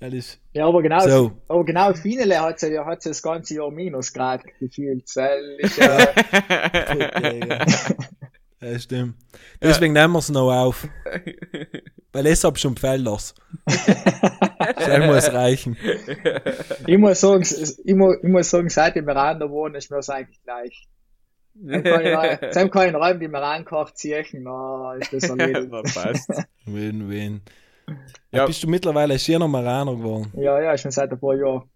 Ist, ja, aber genau, So. aber genau, Finale hat sie ja, hat sie das ganze Jahr Minusgrad gefühlt, weil ich, äh, ja, ja. Das stimmt. Deswegen nehmen wir es noch auf. Weil es hab schon Felders. Das muss reichen. ich muss sagen, es- ich muss, ich muss sagen, seit ich in Miranda wohne, ist mir das eigentlich gleich. Dann kann ich, rein- dann kann ich in Räumen, die mir ankocht, ziehen, na, ist das erledigt. Na, passt. Win, win. Ja. Ja. Bist du mittlerweile schöner Maraner geworden? Ja, ja, schon seit ein paar Jahren.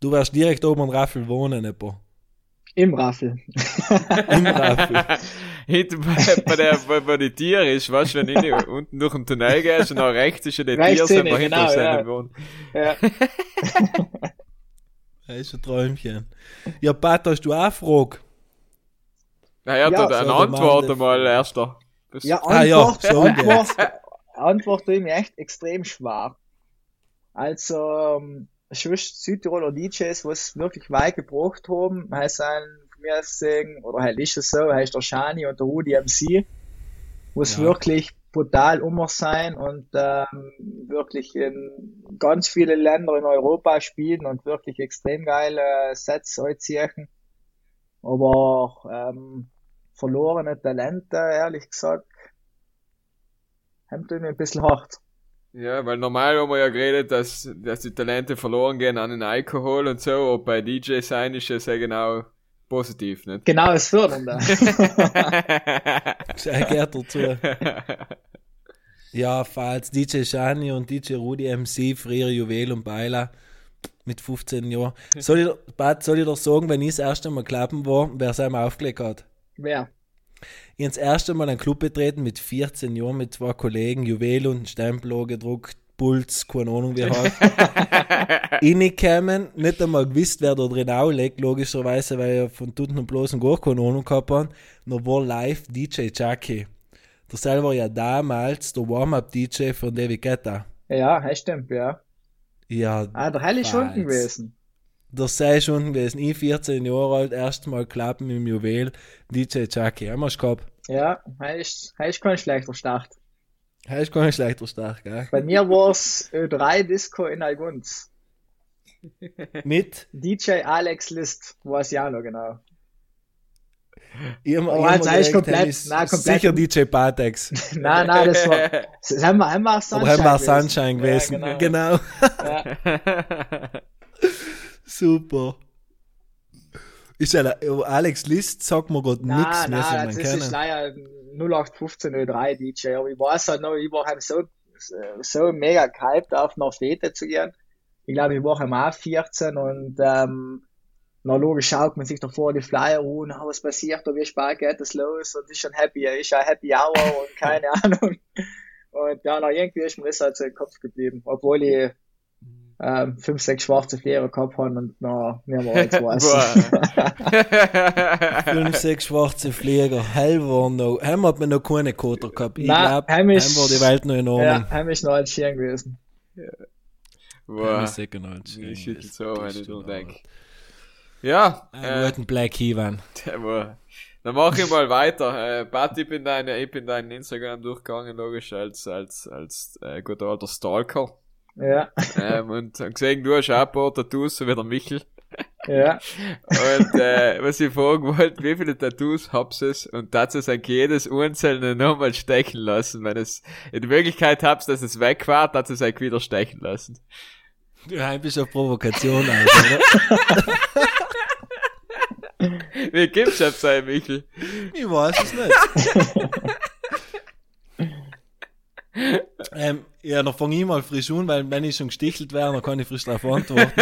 Du wärst direkt oben an Raffel wohnen, etwa. Im Raffel. Im Raffel. Hinten bei, bei der, bei, bei die Tiere ist, weißt du, wenn ich unten durch den Tunnel gehst und nach rechts ist ja Tiere, hinten, sind wir hinter genau, seinem ja. Wohn. Ja. Das ist ein Träumchen. Ja, Pat, hast du auch eine Frage? Na, er Ja, hat eine der Antwort Mann, mal erster. Ja, Ah, ja, Antwort, so Antwort, Antwort tue ich mir echt extrem schwer. Also, ähm, schon Südtiroler DJs, was wirklich weit gebracht haben, heißt ein, von mir sagen, oder halt ist es so, heißt der Shani und der Rudi MC, was Ja. wirklich brutal immer sein und ähm, wirklich in ganz viele Länder in Europa spielen und wirklich extrem geile Sets ziehen. Aber ähm, verlorene Talente, ehrlich gesagt, haben mir ein bisschen hart. Ja, weil normal haben wir ja geredet, dass, dass die Talente verloren gehen an den Alkohol und so, aber bei DJ sein ist es ja genau positiv, nicht? Genau das Fördernde. Sehr gehört dazu. Ja, falls DJ Shani und DJ Rudi MC, früher Juwel und Beiler mit 15 Jahren. Soll ich, Bad, soll ich dir sagen, wenn ich das erste Mal klappen war, wer es einmal aufgelegt hat? Wer? Ich habe das erste Mal einen Club betreten mit 14 Jahren mit zwei Kollegen, Juwel und Stempel gedruckt, Puls, keine Ahnung wie heißt. Reingekommen, nicht einmal gewusst, wer da drin auch liegt, logischerweise, weil ich von Tutten und Bloßen gar keine Ahnung gehabt habe. Noch war live DJ Jackie. Der selber ja damals der Warm-Up-DJ von David Guetta. Ja, das stimmt, ja. Ja, Ah, der Hell ist Falls. unten gewesen. Der sei schon gewesen. Ich 14 Jahre alt, erstmal klappen im Juwel, DJ Jackie. Haben wir's gehabt. Ja, das ist kein schlechter Start. Gar nicht schlechter Start, gell? Bei mir war's Ö3 Disco in Algunz. Mit DJ Alex List, ich noch genau. Ihrem, Oh, ihrem jetzt heißt direkt, komplett- nein, komplett- Sicher DJ Patex. Nein, nein, das war, das haben wir, wir Sunshine Aber haben wir gewesen. Sunshine gewesen. Ja, genau. Ja. Super. Ist ja, Alex List sagt mir gerade nichts mehr, nein, das ist kennen. leider 0815 03 DJ, aber ich weiß halt noch, ich war halt so, so mega gehypt auf nach Fete zu gehen. Ich glaube, ich war auch 14 und, ähm, na logisch schaut man sich davor die Flyer an, ah, was passiert wie spät geht das los und ist schon happy, ist ja Happy Hour und keine Ahnung. Und ja, na, irgendwie ist mir das halt so im Kopf geblieben, obwohl ich ähm, fünf, sechs schwarze Fliegen gehabt habe und na, mir war jetzt was. Fünf, sechs schwarze Flieger. Hell war noch. Heim hat man noch keine Koter gehabt. Ich glaube, heim heim war die Welt noch in Ordnung. ja, heim ist noch ein Schirm gewesen. Heim Wow. ist sicher noch ein Schirm Ich schüttel gewesen. so, wenn ich schon denke. Ja, Einen äh, guten Black Heaven. der war- dann mach ich mal weiter. Äh, Pat, ich bin deine, ich bin dein Instagram durchgegangen, logisch, als, als, als, äh, guter alter Stalker. Ja, ähm, und hab gesehen, du hast auch ein paar Tattoos, so wie der Michel. ja. Und äh, was ich fragen wollte, wie viele Tattoos habt ihr und dass ihr eigentlich jedes einzelne nochmal stechen lassen? Wenn es in Wirklichkeit habt, dass es weg war, dass ihr es euch wieder stechen lassen. Du heim bist auf Provokation aus, oder? Wie gibt's das sein, Michel? Ich weiß es nicht. ähm, ja, dann fange ich mal frisch an, weil wenn ich schon gestichelt wäre, dann kann ich frisch darauf antworten.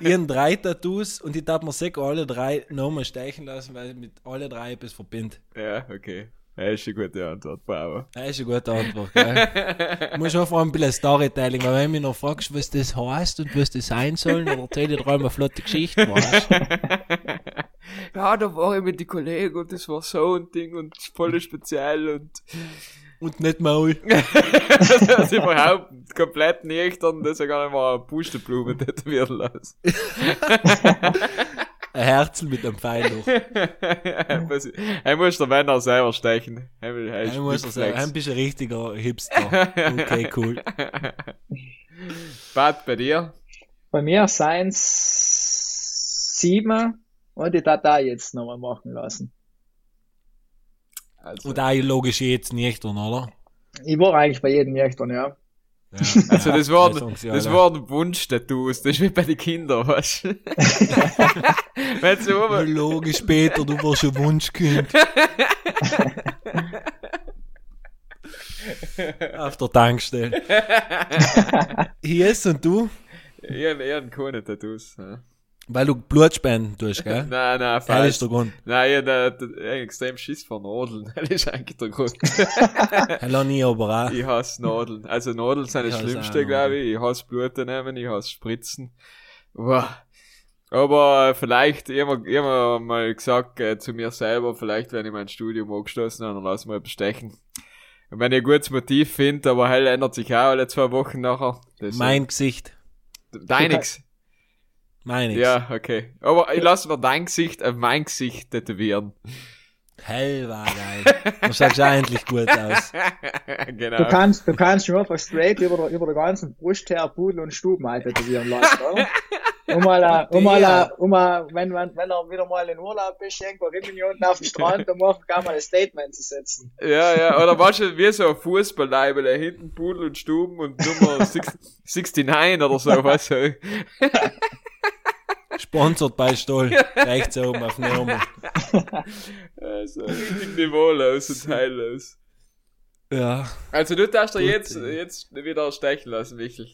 ich habe drei Tattoos und ich darf mir sicher alle drei nochmal stechen lassen, weil ich mit alle drei etwas verbinde. Ja, okay. Das ist eine gute Antwort, Bauer. Das ist eine gute Antwort, gell? Ich muss auch vor allem ein bisschen Storytelling, weil wenn du mich noch fragst, was das heißt und was das sein soll, dann erzähle ich dir einmal eine flotte Geschichte, weißt? Ja, da war ich mit den Kollegen und das war so ein Ding und voll speziell und Und nicht Maul. das überhaupt komplett nüchtern, dass er gar nicht mal eine Pusteblume tätowieren lassen. Ein Herzl mit einem Pfeil noch. Er muss der Männer selber stechen. Er er ist muss du bist ein richtiger Hipster. Okay, cool. Bad bei dir? Bei mir seien's sieben und ich darf da jetzt nochmal machen lassen. Also, Und auch logisch jetzt nicht, oder? Ich war eigentlich bei jedem Jächtern, ja. Ja. also das Ja, waren, sagen sie das alle. waren Wunsch-Tattoos. Das ist wie bei den Kindern, weißt du? Wenn sie Ja, oben, logisch, Peter, du warst ein Wunschkind. Auf der Tankstelle. Hier ist und du, ich hab eher keine Tattoos. Ja. Weil du Blutspenden tust, gell? Nein, nein, Das falsch. ist der Grund. Nein, ich hab da- da- ich hab extrem Schiss vor Nadeln. Das ist eigentlich der Grund. Hallo, nie aber auch. Ich hasse Nadeln. Also Nadeln sind Ich das Schlimmste, glaube ich. Ich hasse Blut nehmen, ich hasse Spritzen. Wow. Aber vielleicht, immer, immer mal gesagt äh, zu mir selber, vielleicht wenn ich mein Studium angestoßen habe, dann lass mal bestechen. Und wenn ich ein gutes Motiv finde, aber hell ändert sich auch alle zwei Wochen nachher. Das Mein Gesicht. Deinix. Mein Ja, okay. Aber ich lasse mir dein Gesicht auf mein Gesicht tätowieren. Hell war geil. Du schaust auch endlich gut aus. genau. Du kannst, du kannst schon einfach straight über der, über der ganzen Brust her Pudel und Stuben halt tätowieren lassen, oder? Um mal, äh, um mal, äh, um mal, wenn, wenn, wenn er wieder mal in Urlaub ist, irgendwo Rimini unten auf dem Strand, um einfach gar mal ein Statement zu setzen. Ja, ja, oder weißt du, wie so ein Fußballleibel, da hinten Pudel und Stuben und Nummer 69 oder so, weißt du. Sponsored bei Stoll. Rechts oben auf Nürnberg. Also, richtig niveaulos und heillos. Ja. Also, du darfst dir jetzt, ja. jetzt wieder stechen lassen, Michel.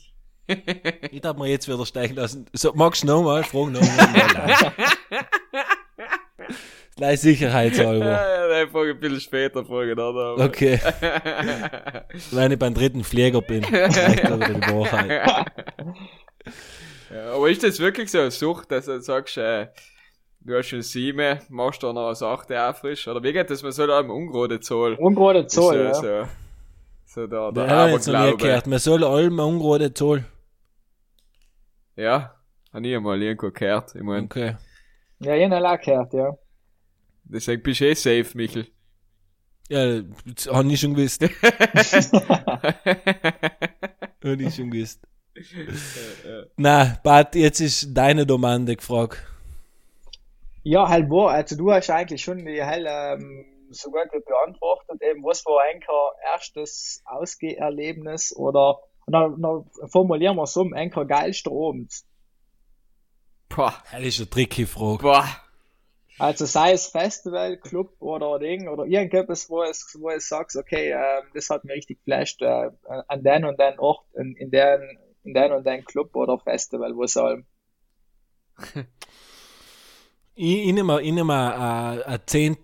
Ich darf mir jetzt wieder stechen lassen. So, magst du nochmal? Frag nochmal. Gleich sicherheitshalber. Ja, ja, Frage ein bisschen später, Frage dann. Okay. Wenn ich beim dritten Flieger bin. Vielleicht wieder die Wahrheit. Ja, aber ist das wirklich so eine Sucht, dass du sagst, äh, du hast schon sieben, machst dann noch eine achte auch frisch? Oder wie geht das? Man soll einem ungerade zahlen. Ungerade Zoll, ist ja. so, so der, der nie Aberglaube. gehört. Man soll allem ungerade Zoll. Ja, hab ich einmal irgendwo gehört. Ich mein, Okay. Ja, ich hab auch gehört, ja. deswegen bist du eh safe, Michel. Ja, das hab ich schon gewusst. Hab ich schon gewusst. Na, Bart, jetzt ist deine Domande gefragt. Ja, halt wo, also du hast eigentlich schon die halt, ähm, so gut wie beantwortet, eben was war eigentlich ein erstes Ausgeherlebnis oder, und dann, dann formulieren wir es um, eigentlich ein geilster Abend. Boah, Das ist eine tricky Frage. boah. Also sei es Festival, Club oder Ding oder irgendetwas, wo es, wo es sagst, okay, ähm, das hat mir richtig geflasht, äh, an den und den Ort, in, in den, in den und den Club oder Festival, wo halt. Ich, ich nehme, ich nehme einen, einen 10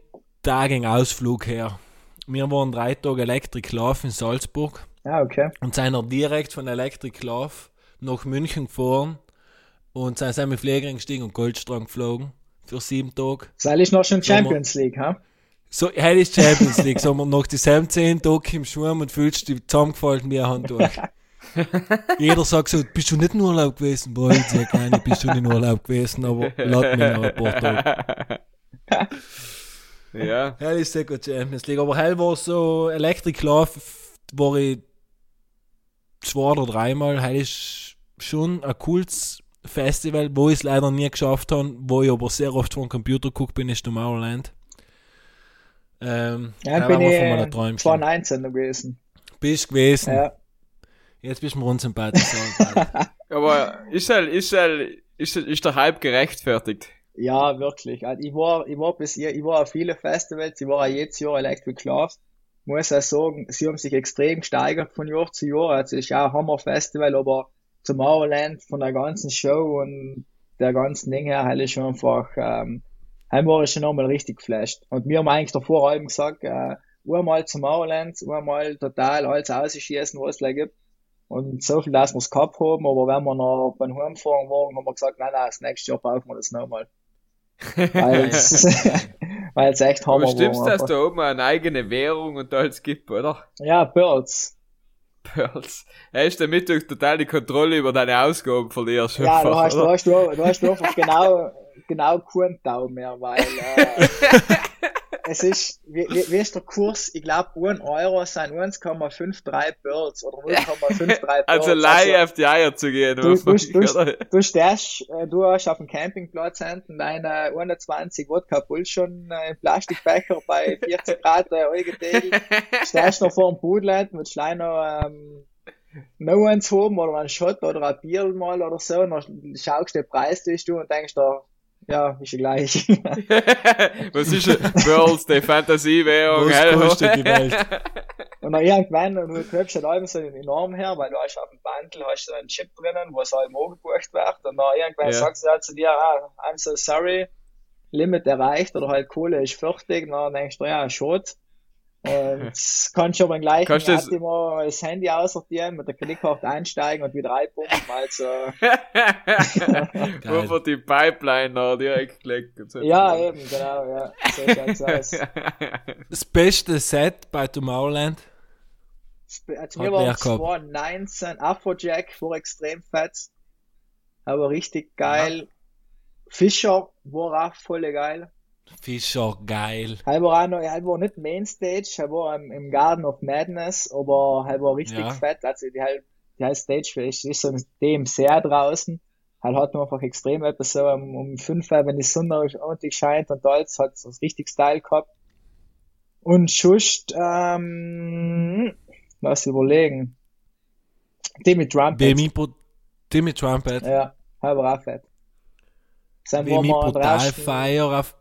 Tage Ausflug her. Wir waren drei Tage Electric Love in Salzburg Ja, okay. und sind dann direkt von Electric Love nach München gefahren und sind sind mit Flieger gestiegen und Goldstrand geflogen für sieben Tage. Sei ich noch schon. Champions League, ha? So, heute ist Champions League, so man nach dieselben 10 Tage im Schwurm und fühlst dich zusammengefallen wie ein Handtuch. Jeder sagt so, bist du nicht in Urlaub gewesen? Boah, ich sag, nein, ich bin schon in Urlaub gewesen, aber lad mich noch ein paar Tage. ja, Hell ist sehr gut Champions League, aber hell war so Electric Love, war ich zwei oder dreimal. Hell ist schon ein cooles Festival, wo ich es leider nie geschafft habe, wo ich aber sehr oft vom Computer geguckt bin, ist Tomorrowland. Ähm, Ja, bin ich von meiner äh, Träumchen. 2019 noch gewesen. Bist gewesen. Ja. Jetzt bist du mir unsympathisch. aber ist halt, ist halt, ist, ist der Hype gerechtfertigt? Ja, wirklich. Also ich war, ich war bis ich war auf viele Festivals, ich war auch jedes Jahr Electric Love. Muss auch sagen, sie haben sich extrem gesteigert von Jahr zu Jahr. Also es ist auch ein Hammer-Festival, aber Tomorrowland von der ganzen Show und der ganzen Ding her, halt ist schon einfach, ähm, war ich schon nochmal richtig geflasht. Und wir haben eigentlich davor allem gesagt, äh, einmal Tomorrowland, einmal total alles ausschießen, was es da gibt. Und so viel, dass wir es gehabt haben, aber wenn wir noch beim Heimfahren waren, haben wir gesagt, nein, nein, das nächste Jahr brauchen wir das nochmal. Weil es, weil es echt Hammer war. dass einfach. da oben eine eigene Währung und alles gibt, oder? Ja, Pearls. Pearls. Ist damit du total die Kontrolle über deine Ausgaben verlierst. Ja, du einfach, hast, du hast, du, du hast einfach genau, genau keinen Tau mehr, weil, äh, es ist, wie, wie, ist der Kurs? Ich glaube, 1 Euro sind 1,53 Pearls oder 0,53 Pearls. Also Laie auf die Eier zu gehen. Du, du, du, du stehst, äh, du hast auf dem Campingplatz hinten deine 21 Wodka Pull schon äh, im Plastikbecher bei 40 Grad äh, eingeteilt. Stehst noch vor dem Pudel mit kleiner ähm, No eins haben oder ein Shot oder ein Bier mal oder so, und dann schaust du den Preis durch du und denkst da, ja, ist ja gleich. Was ist denn? Pearls, die Fantasiewährung. Was hell, kostet die Welt? und dann irgendwann, und du kriegst halt allem so enorm her, weil du hast auf dem Bundle hast so einen Chip drinnen, wo es halt angebucht wird, und dann irgendwann Ja. sagst du halt zu dir, ah, I'm so sorry, Limit erreicht, oder halt Kohle ist fertig, und dann denkst du, ja, schade. Und kannst du aber gleich Kannst du das- immer das Handy aussortieren, mit der Kreditkarte einsteigen und wieder reinpumpen. Also, Einfach die Pipeline noch direkt so. ja, eben, genau, ja. So schaut's aus. Das beste Set bei Tomorrowland. Also mir war wer gehabt? 2019 Afrojack, war extrem fett. Aber richtig geil. Fischer war auch voll geil. Fischer, geil. Er war auch noch, er war nicht Mainstage, er war im, im Garden of Madness, aber er war richtig Ja. fett. Also die halt, die halt Stage ist, ist so ein dem sehr draußen. Er hat nur einfach extrem etwas so um, um fünf, Uhr, wenn die Sonne ordentlich scheint und alles, hat es richtig Style gehabt. Und Schust, ähm, lass überlegen. Demi Trumpet. Demi, Trumpet. Ja, er war auch fett. Demi wir Brutal auf,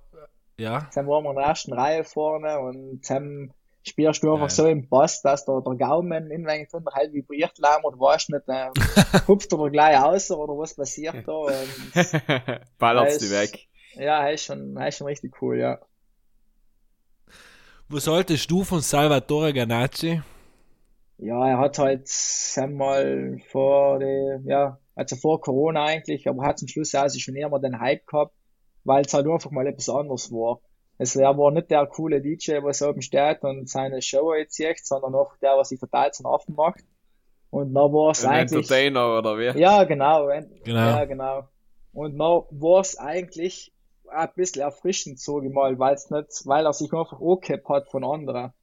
ja. dann waren wir in der ersten Reihe vorne und dann spielst du einfach so im Pass, dass der, der Gaumen in wenn von der halt vibriert lang oder weißt nicht, ähm, hupft er gleich aus oder was passiert da und die Weiß- weg. ja, er ist schon, er ist schon richtig cool, ja. Wo solltest du von Salvatore Ganacci? Ja, er hat halt einmal vor die, ja, also vor Corona eigentlich, aber hat zum Schluss also schon immer den Hype gehabt, weil es halt einfach mal etwas anderes war. Also er war nicht der coole DJ, was oben steht und seine Show jetzt zieht, sondern auch der, was sich total zum Affen macht. Und dann war es Ein eigentlich, Entertainer oder wie? ja, genau, en- Genau. ja, genau. Und dann war es eigentlich ein bisschen erfrischend, so mal, weil es nicht, weil er sich einfach angehabt hat von anderen.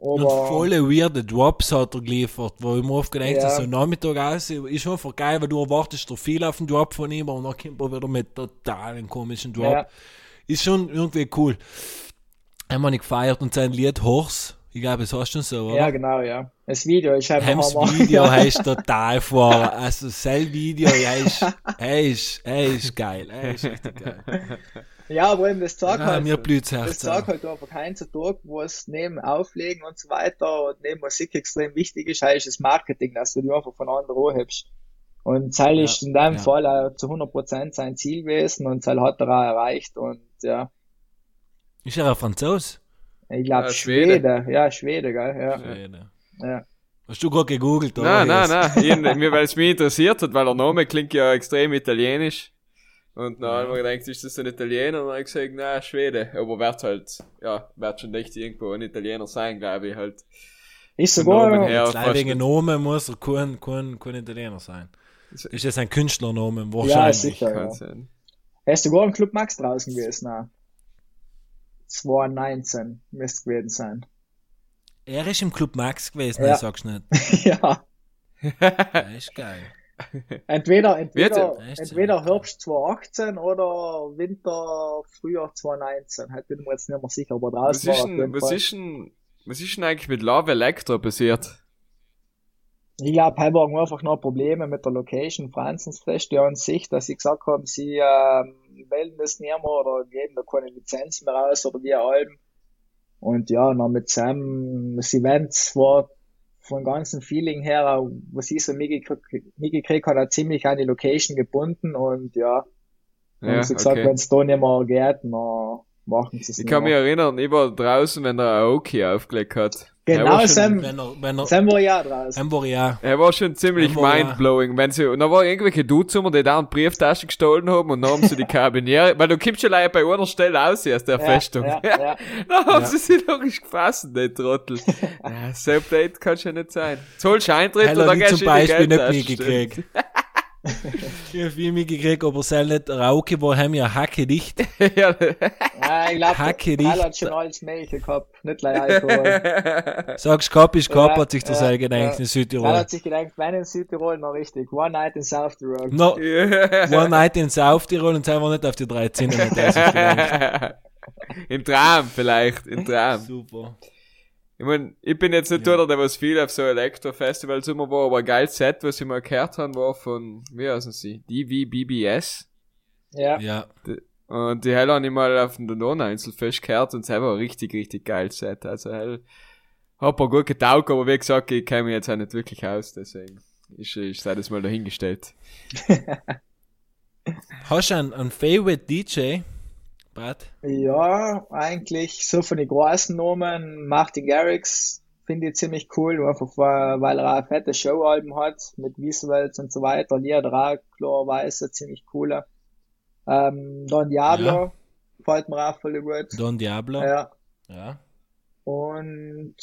Und Aber, volle weirde Drops hat er geliefert, wo ich mir oft gedacht Ja. habe, so Nachmittag aus, ist einfach geil, weil du erwartest doch viel auf den Drop von ihm, und dann kommt er wieder mit totalen komischen Drop. ja, Ist schon irgendwie cool. Einmal nicht gefeiert und sein Lied Horse, ich glaube, es hast du schon so, oder? ja, genau, ja. Das Video ist einfach Hems Hammer. Video heißt total vor. Also sein Video, er ist, er ist, er ist geil, er ist richtig geil. Ja, aber eben das zeigt Ja, halt, mir blüht's das Herz. zeigt auch. halt einfach heutzutage, wo es neben Auflegen und so weiter und neben Musik extrem wichtig ist, heißt das Marketing, dass du die einfach von anderen anhebst. Und Seil Ja, ist in deinem ja. Fall auch zu 100% sein Ziel gewesen und Seil hat er auch erreicht und ja, Ist er ein Franzos? ich glaube Ja, Schwede. Schwede. ja, Schwede, gell, ja, Schwede. ja. Hast du gerade gegoogelt, oder? Nein, nein, nein. Mir, weil es mich interessiert hat, weil der Name klingt ja extrem italienisch. Und dann haben wir gedacht, ist das ein Italiener? Und dann habe ich gesagt, nein, Schwede. Aber wird halt, ja, wird schon echt irgendwo ein Italiener sein, glaube ich halt. Ist sogar, leider wegen. Namen muss er kein, kein, kein Italiener sein. Ist das ein Künstlernamen? ja, Wahrscheinlich. sicher, Kann ja. sein. Er ist sogar im Club Max draußen gewesen, auch. 2019 müsste gewesen sein. Er ist im Club Max gewesen, Ja. nein, sagst du nicht. ja. Er ist geil. Entweder, entweder, entweder Herbst 2018 oder Winter, Frühjahr 2019. Halt bin ich mir jetzt nicht mehr sicher, aber Was draußen war ist denn, was ist denn, was ist denn eigentlich mit Love Electro passiert? Ich glaube, heute waren einfach noch Probleme mit der Location Franzensfest an sich, dass sie gesagt haben, sie ähm, melden das nicht mehr oder geben da keine Lizenz mehr raus oder wie allem. Und ja, noch mit Sam, das Event war vom ganzen Feeling her, auch, was ich so mitgekriegt habe, ziemlich an die Location gebunden und ja, dann haben sie gesagt, okay. wenn es da nicht mehr geht, dann machen sie es Ich kann mich erinnern, ich war draußen, wenn der Aoki aufgelegt hat. Genau, Sam, Sam war ja draußen. Sam war ja. Er war schon ziemlich Er ja- mindblowing, wenn sie, und da waren irgendwelche Dudes um, die da eine Brieftasche gestohlen haben und dann haben sie die Karabiniere, weil du kommst schon leider bei einer Stelle aus aus der Ja, Festung. ja, ja. da haben Ja. sie sich logisch gefasst, die Trottel. ja, so Update kann schon nicht sein. Zahlst du Eintritt Heller oder ich gehst zum du in die Beispiel nicht Geldtasche? mitgekriegt. Ich hab viel mitgekriegt, aber sein nicht Rauke war heim ja hacke dicht. ja. Ich glaube, Hacke er hat schon alles Mögliche gehabt, nicht gleich Alkohol. Sagst, Cup ist Cup, Ja, hat sich der ja, Seil gedacht ja. in Er Südtirol. hat sich gedacht, wenn in Südtirol, noch richtig. One night in South Tirol. No, one night in South Tirol und sei war nicht auf die drei Zinnen. hat er sich gedacht. Im Traum vielleicht, im Traum. Super. Ich mein, ich bin jetzt nicht der, der was viel auf so Elektro-Festivals immer war, aber ein geiles Set, was ich mal gehört habe, war von, wie heißen sie? DVBBS. Ja. Ja. Und die Hell habe ich mal auf dem Donau-Einzelfest gehört und selber richtig, richtig geil Set. Also Hell, hab ein gut getaugt, aber wie gesagt, ich kenne mich jetzt auch nicht wirklich aus, deswegen ist, ist sei das mal dahingestellt. Hast du einen, einen Favorite DJ Pat? Ja, eigentlich so von den großen Namen, Martin Garrix finde ich ziemlich cool, einfach weil, er eine fette Showalben hat, mit Visuals und so weiter, Lieder klarerweise ziemlich cooler. Ähm, Don Diablo Ja. gefällt mir auch voll gut. Don Diablo? Ja. Ja. Und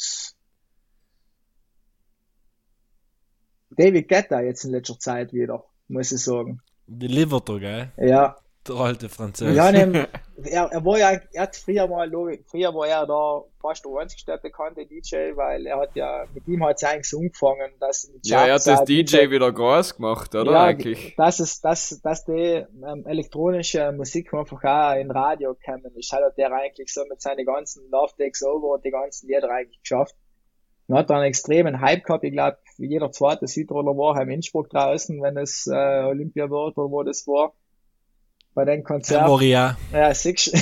David Guetta jetzt in letzter Zeit wieder, muss ich sagen. Er, gell? Ja, Der alte Französisch. ja ne, er, er war ja, er hat früher mal, früher war er da fast der einzigste bekannte DJ, weil er hat ja, mit ihm hat es eigentlich so angefangen, dass in die Ja, er hat das DJ wieder groß gemacht, oder? ja, Eigentlich. dass es, dass, dass die ähm, elektronische Musik einfach auch in Radio kommen ist, hat der eigentlich so mit seinen ganzen Love Takes Over und die ganzen Lieder eigentlich geschafft. Und hat dann einen extremen Hype gehabt, ich glaube, jeder zweite Südtiroler war im Innsbruck draußen, wenn es äh, Olympia wird oder wo das war. Bei den Konzerten. war ja. Ja, siehst du.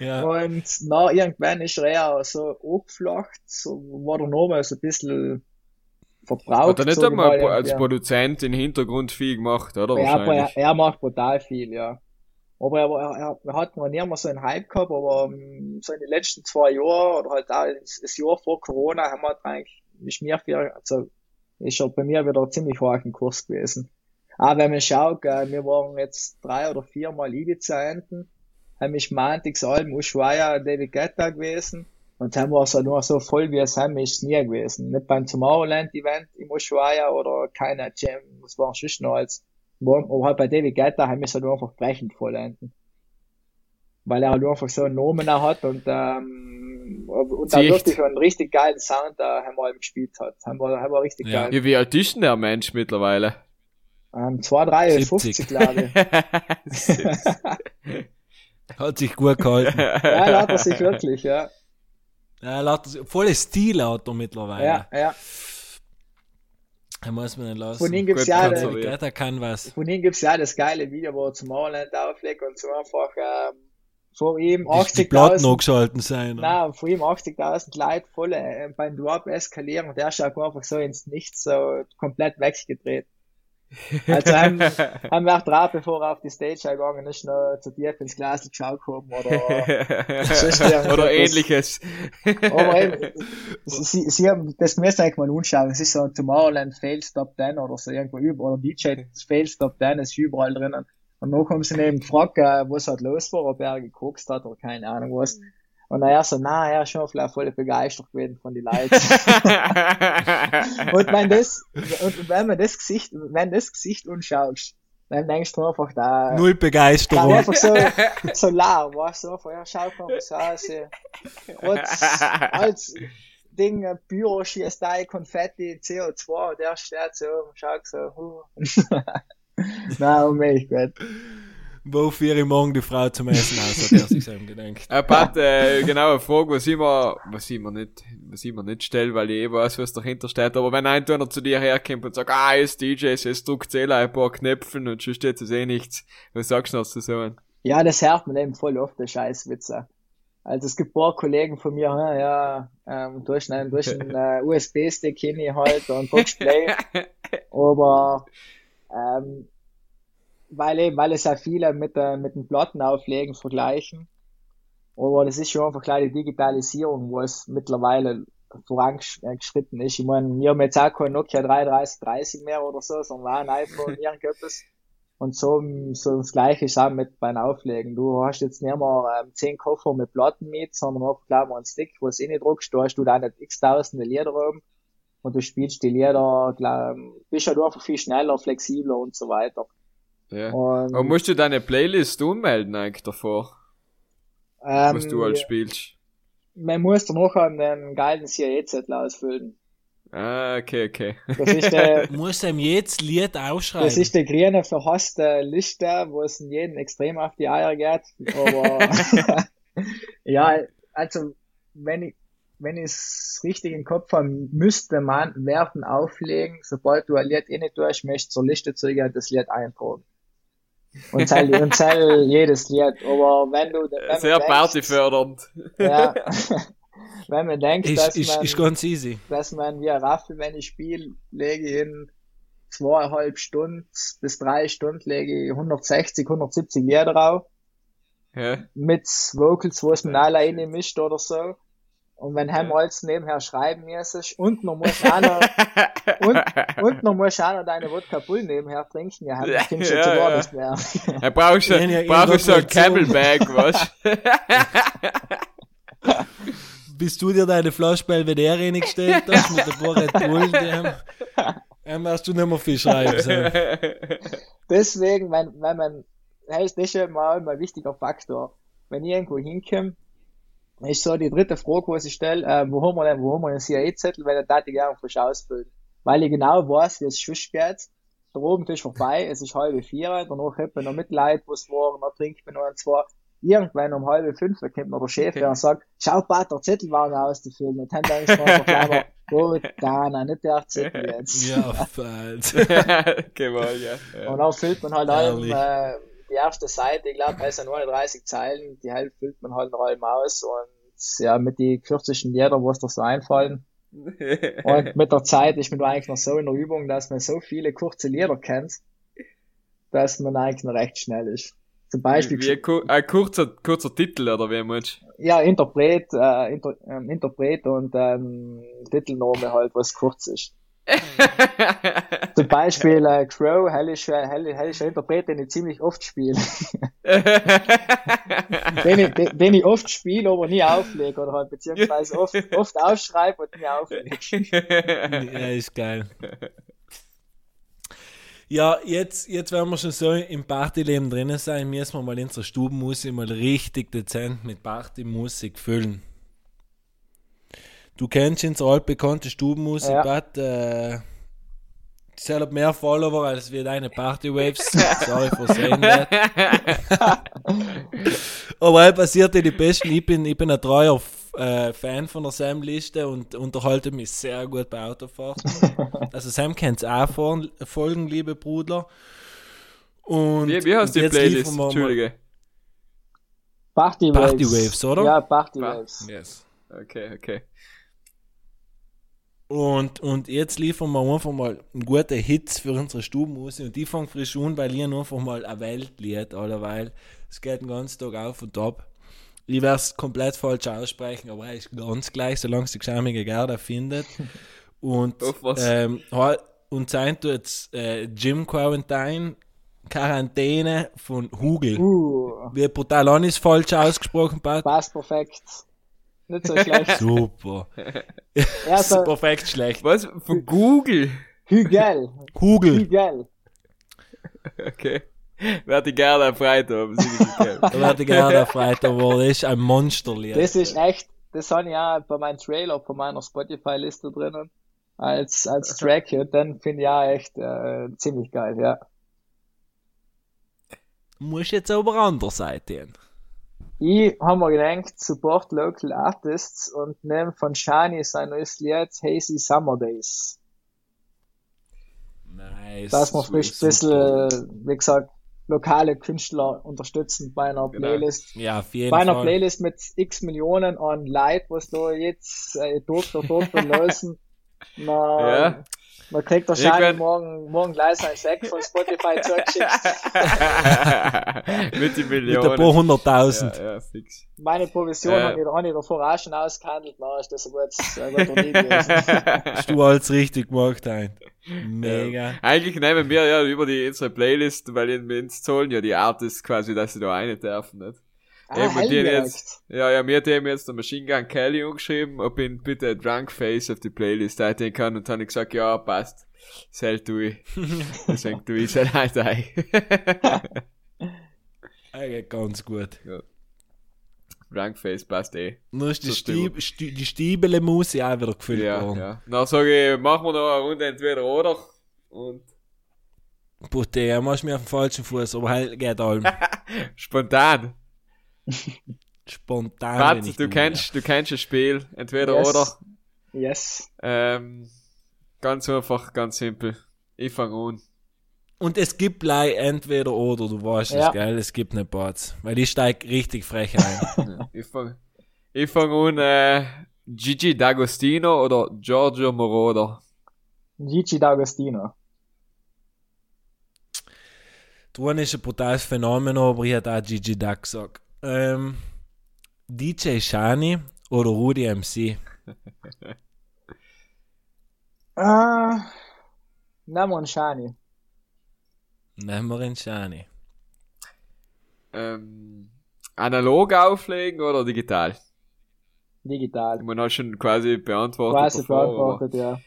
Ja. Und na, irgendwann ist er eher so angeflacht, so war der Name so ein bisschen verbraucht. Hat er nicht so einmal mal, als. Produzent im Hintergrund viel gemacht, oder? Ja, er, Wahrscheinlich. er macht brutal viel, ja. Aber er, er, er, hat noch nie mehr so einen Hype gehabt, aber um, so in den letzten zwei Jahren oder halt auch das, das Jahr vor Corona haben wir eigentlich, ist mir viel, also ist er bei mir wieder ziemlich hoch im Kurs gewesen. Aber wenn man schaut, äh, wir waren jetzt drei oder vier Mal Ibiza enden, haben ich Mantics Alben, Ushuaia, David Guetta gewesen und haben wir so nur so voll wie es haben, ist es nie gewesen. Nicht beim Tomorrowland Event im Ushuaia oder keine Jam, was war sonst noch als aber halt bei David Guetta haben wir es halt einfach brechend vollenden. Weil er halt einfach so einen auch hat und, ähm, und dann Sicht. wirklich einen richtig geilen Sound da haben wir gespielt hat. Haben wir, haben wir richtig Ja. geil. Ja, wie alt ist denn der Mensch mittlerweile? Ähm, 2, 3, 70. 50 glaube ich. Hat sich gut gehalten. ja, da hat er sich wirklich, ja. ja, lauter, volles Stil hat er mittlerweile. Ja, ja. Da muss man nicht lassen. Von ihm gibt's ja, Der Guetta kann was. von ihm gibt's ja das geile Video, wo er zum Morland auflegt und so einfach, ähm, vor ihm Die, die Platten 80.000 angeschalten sein. Nein, vor ihm 80.000 Leute voll äh, beim Drop eskalieren und der schaut einfach so ins Nichts so komplett weggedreht. Also haben, haben wir auch drauf, bevor er auf die Stage gegangen ist, noch zu tief ins Glas geschaut haben oder, oder ähnliches. aber eben, sie, sie haben, das müsst ihr eigentlich mal anschauen, es ist so Tomorrowland Fails Top 10 oder so irgendwo über, oder DJ Fails Top 10 ist überall drinnen. Und dann haben sie eben gefragt, äh, was halt los war, ob er gekokst hat oder keine Ahnung was. Und er so, na, er ist schon vielleicht voll begeistert gewesen von den Leuten. Und wenn das, und wenn man das Gesicht, wenn das Gesicht anschaust, dann denkst du einfach, da, Null Begeisterung. einfach so, so lau, weißt du, einfach, ja, schaut mal, was aus, als, als Ding, Büro schießt da Konfetti, CO2, und der steht so, und schaut so, huh. Nein, um mich, Gott. Wo ich morgen die Frau zum Essen aus, hat er sich selber gedacht. Äh, Pat, äh, genau, eine Frage, was ich mir, was ich mir nicht, was ich mir nicht stelle, weil ich eh weiß, was dahinter steht, aber wenn ein Turner zu dir herkommt und sagt, ah, er ist DJ, jetzt drückt eh ein paar Knöpfen und schon steht es eh nichts, was sagst du noch zu so? Ja, das hört man eben voll oft, der Scheißwitze. Also es gibt ein paar Kollegen von mir, hm, ja, ähm, du hast einen, du hast einen äh, USB-Stick hin halt und drückst Play. Aber ähm, weil eben, weil es ja viele mit, der, mit den Plattenauflegen vergleichen. Aber das ist schon einfach klar die Digitalisierung, wo es mittlerweile vorangeschritten ist. Ich meine, wir haben jetzt auch kein Nokia 3330 mehr oder so, sondern auch ein iPhone, irgendetwas. Und so, so das gleiche ist auch mit beim Auflegen. Du hast jetzt nicht mehr ähm, zehn Koffer mit Platten mit, sondern einfach klar mal einen Stick, wo du rein drückst, da hast du da nicht x-tausende Lieder oben und du spielst die Lieder, klar, bist halt einfach viel schneller, flexibler und so weiter. Ja. Und, Aber musst du deine Playlist ummelden eigentlich davor, ähm, was du halt spielst? man muss dann noch einen geilen CIA-Zettel ausfüllen. Ah, okay, okay. Das ist der, Muss ihm jetzt Lied ausschreiben. das ist der grüne verhasste Liste, wo es in jedem extrem auf die Eier geht. Aber ja, also wenn ich wenn ich es richtig im Kopf habe, müsste man Werten auflegen, sobald du ein Lied eh nicht durch möchtest, zur Liste zu gehen, das Lied eintragen. Und zähl, und zähl jedes Lied. Aber wenn du, wenn Sehr partyfördernd. Ja. wenn man denkt, ist, dass ist, man, ist ganz easy. dass man wie ein Raffel, wenn ich spiele, lege ich in zweieinhalb Stunden bis drei Stunden lege ich 160, 170 Lieder drauf. Ja. mit Vocals, wo es man alleine mischt oder so. Und wenn Ham alles nebenher schreiben mäßig und noch muss auch noch, und, und noch muss auch noch deine Wodka Bull nebenher trinken, ja, das klingt schon Ja, zu gar ja. nicht mehr. Er braucht Ja, ja, schon, braucht ja, so ein so. Camelback, was? Bis du dir deine Flasche Belvedere reingestellt hast mit ein paar Red Bull, dem, dem hast du nicht mehr viel schreiben sollen. Deswegen, wenn, wenn man, das ist das ist ja mal ein wichtiger Faktor. Wenn ich irgendwo hinkomme, ist so die dritte Frage, was ich stelle, äh, wo haben wir denn, wo haben wir den CIA-Zettel, weil der ich gerne frisch ausbilden. Weil ich genau weiß, wie es schuss geht. Der Abend ist vorbei, es ist halbe vier, danach hat man noch Mitleid, was war, dann trinkt man noch ein, zwei. Irgendwann um halbe fünf, da kommt noch der Chef her und sagt, schau, Pat, der Zettel war noch auszufüllen. Und dann denke ich mir gut, Dana, nicht der Zettel jetzt. Ja, falsch. Gewollt, ja. ja. Und dann füllt man halt allem, äh, die erste Seite, ich glaube, bei sind 39 Zeilen, die Hälfte füllt man halt noch allem aus und ja, mit die kürzesten Lieder, wo es dir so einfallen. Und mit der Zeit ist man da eigentlich noch so in der Übung, dass man so viele kurze Lieder kennt, dass man eigentlich noch recht schnell ist. Zum Beispiel, Wie ein, ku- ein kurzer, kurzer Titel, oder wie meinst ja, Interpret, äh, Inter, ähm, Interpret und ähm, Titelname halt, was kurz ist. Zum Beispiel äh, Crow, hell ist, äh, hell, hell ist ein Interpret, den ich ziemlich oft spiele. den, ich, den, den ich oft spiele, aber nie auflege oder halt beziehungsweise oft, oft aufschreibe und nie auflege. Ja, ist geil. Ja, jetzt, jetzt werden wir schon so im Partyleben drinnen sein, müssen wir mal unsere Stubenmusik mal richtig dezent mit Partymusik füllen. Du kennst unsere altbekannte Stubenmusik, Ja. Äh, sie hat mehr Follower als wir deine Partywaves. Sorry for saying that. Aber halt passiert die besten. Ich bin, ich bin ein treuer äh, Fan von der Sam-Liste und unterhalte mich sehr gut bei Autofahrten. also Sam kennt auch vor- folgen, liebe Bruder. Und, wie, wie heißt und die jetzt Playlist? liefern wir mal- Entschuldige. Party Waves. Party Waves, oder? Ja, Party Waves. Yes. Okay, okay. Und, und jetzt liefern wir einfach mal einen guten Hits für unsere Stubenmusik. Und die fangen frisch an, weil ich einfach mal ein Weltlied allerweil. Es geht den ganzen Tag auf und ab. Ich werde es komplett falsch aussprechen, aber er ist ganz gleich, solange sie geschämige Gerda findet. Und, ähm, und sein tut äh, Gym Quarantine, Quarantäne von Hugel. Uh, Wie brutal an ist falsch ausgesprochen, Pat? passt perfekt. Nicht so schlecht. Super. Ja, so Perfekt schlecht. Was? Von Google? Hügel. Hugel. Hügel. Okay. Werde ich gerne erfreut haben. sicher gegeben. Da werde ich gerne erfreut, aber das ist ein Monsterlied. Das ist echt, das habe ich auch bei meinem Trailer, bei meiner Spotify-Liste drinnen. Als, als Track, und dann finde ich auch echt äh, ziemlich geil, ja. Muss jetzt aber anders sein. Ich habe mir gedacht, support local artists und nehme von Shani sein neues Lied Hazy Summer Days. Nice. Dass wir frisch ein bisschen, wie gesagt, lokale Künstler unterstützen bei einer Genau. Playlist. Ja, auf jeden Bei einer Fall. Playlist mit x Millionen an Leid, was da jetzt äh, Doktor, Doktor lösen. Na, Ja. Man kriegt wahrscheinlich Irgendwann- morgen, morgen gleich sein Scheck von Spotify zurückgeschickt. Mit den Mit ein Millionen. paar hunderttausend. Ja, ja, fix. Meine Provision Äh. habe ich, hab ich davor auch schon ausgehandelt, na, ist das ein gutes, Deal gewesen. Hast du alles richtig gemacht, ein. Mega. Eigentlich nehmen wir ja über die unsere Playlist, weil in- wir uns zahlen ja die Artists quasi, dass sie da eine dürfen, nicht? Ah, Eben, hell jetzt, ja, ja, mir hat eben jetzt der Machine Gun Kelly umgeschrieben, ob ihn bitte Drunk Face auf die Playlist einstellen kann, und dann habe ich gesagt, ja, passt. Sel du ich. Deswegen tu ich sel halt ein. Eigentlich ganz gut. Drunk Face passt eh. Nur ist die, Stieb, Sti- die Stiebele-Musik auch wieder gefüllt Ja, worden. ja. Dann sage ich, machen wir noch eine Runde entweder oder. Und Putte, ja, machst mich auf den falschen Fuß, aber halt geht allem. spontan. Spontan. Ich du du, kennst, du kennst das Spiel. Entweder Yes. oder. Yes. Ähm, ganz einfach, ganz simpel. Ich fange an. Und es gibt lei entweder oder, du weißt es, Ja. gell? Es gibt nicht Bots. Weil ich steig richtig frech ein. Ich fange ich fang an, äh, Gigi D'Agostino oder Giorgio Moroder. Gigi D'Agostino. Du ist ein brutales Phänomen, aber ich hätte auch Gigi Duck gesagt. Ähm, DJ Shani oder Rudi MC? Ah, nehmen wir einen Shani. Nehmen wir einen Shani. Ähm, analog auflegen oder digital? Digital. Man hat schon quasi beantwortet. Quasi davor, beantwortet, ja.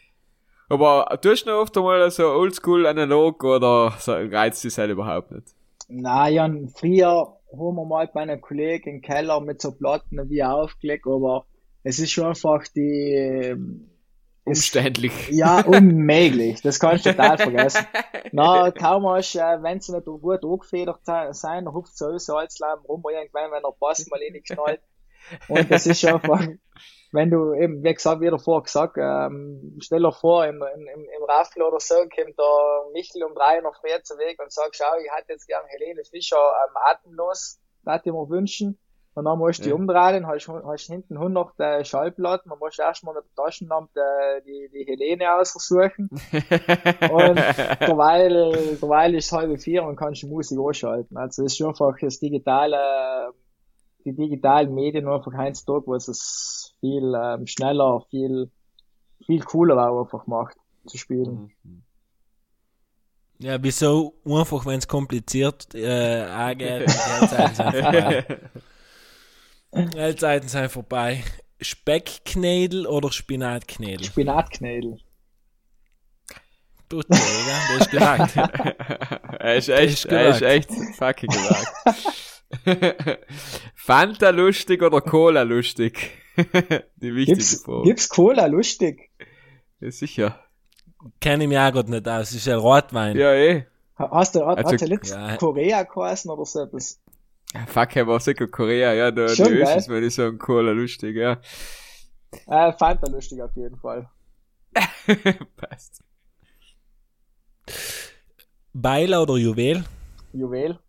Aber, aber tust du noch oft einmal so oldschool analog oder so, reizt dich halt überhaupt nicht? Na, ja, früher haben wir mal bei einem Kollegen im Keller mit so Platten wie aufgelegt, aber es ist schon einfach die, ähm, ist- Umständlich. Ja, unmöglich. Das kannst du total vergessen. Na, kaum hast, äh, wenn sie nicht gut angefedert hupft sie aus, Salzleim rum, irgendwann, wenn er passt, mal reinknallt. Und das ist einfach, wenn du eben, wie gesagt, wie davor gesagt, ähm, stell dir vor, im, im, im Raffel oder so, kommt der Michel um drei noch mehr zu Weg und sagt, schau, ich hätte jetzt gern Helene Fischer ähm, atemlos, das ich mir wünschen. Und dann musst du die Ja. umdrehen, hast, hast hinten 100 äh, Schallplatten, dann musst du erstmal mit der Taschenlampe äh, die, die Helene ausversuchen. Und derweil, derweil ist es halb vier und kannst die Musik anschalten. Also es ist einfach das digitale, die digitalen Medien einfach heutzutage, was es viel ähm, schneller, viel, viel cooler auch einfach macht zu spielen. Ja, wieso einfach, wenn es kompliziert äh, angeht, die Zeiten sind vorbei. Die Zeiten sind vorbei. Speckknädel oder Spinatknädel? Spinatknädel. Gut, Digga, das ist gesagt. er ist echt, er ist gewagt. echt fucking gewagt. Fanta lustig oder Cola lustig? Die wichtige Gibt's, Frage. gibt's Cola lustig? Ja, sicher. Kenne ich mich auch gerade nicht aus. Das ist ein Rotwein. Ja, eh. Ha- Hast du, hat, Also, hat er nicht ja. Korea geheißen oder so etwas? Ja, Fuck, er war sicher Korea, ja, da, Schon geil. Ösis würde ich sagen, Cola lustig, ja. Äh, Fanta lustig auf jeden Fall. Passt. Beiler oder Juwel? Juwel.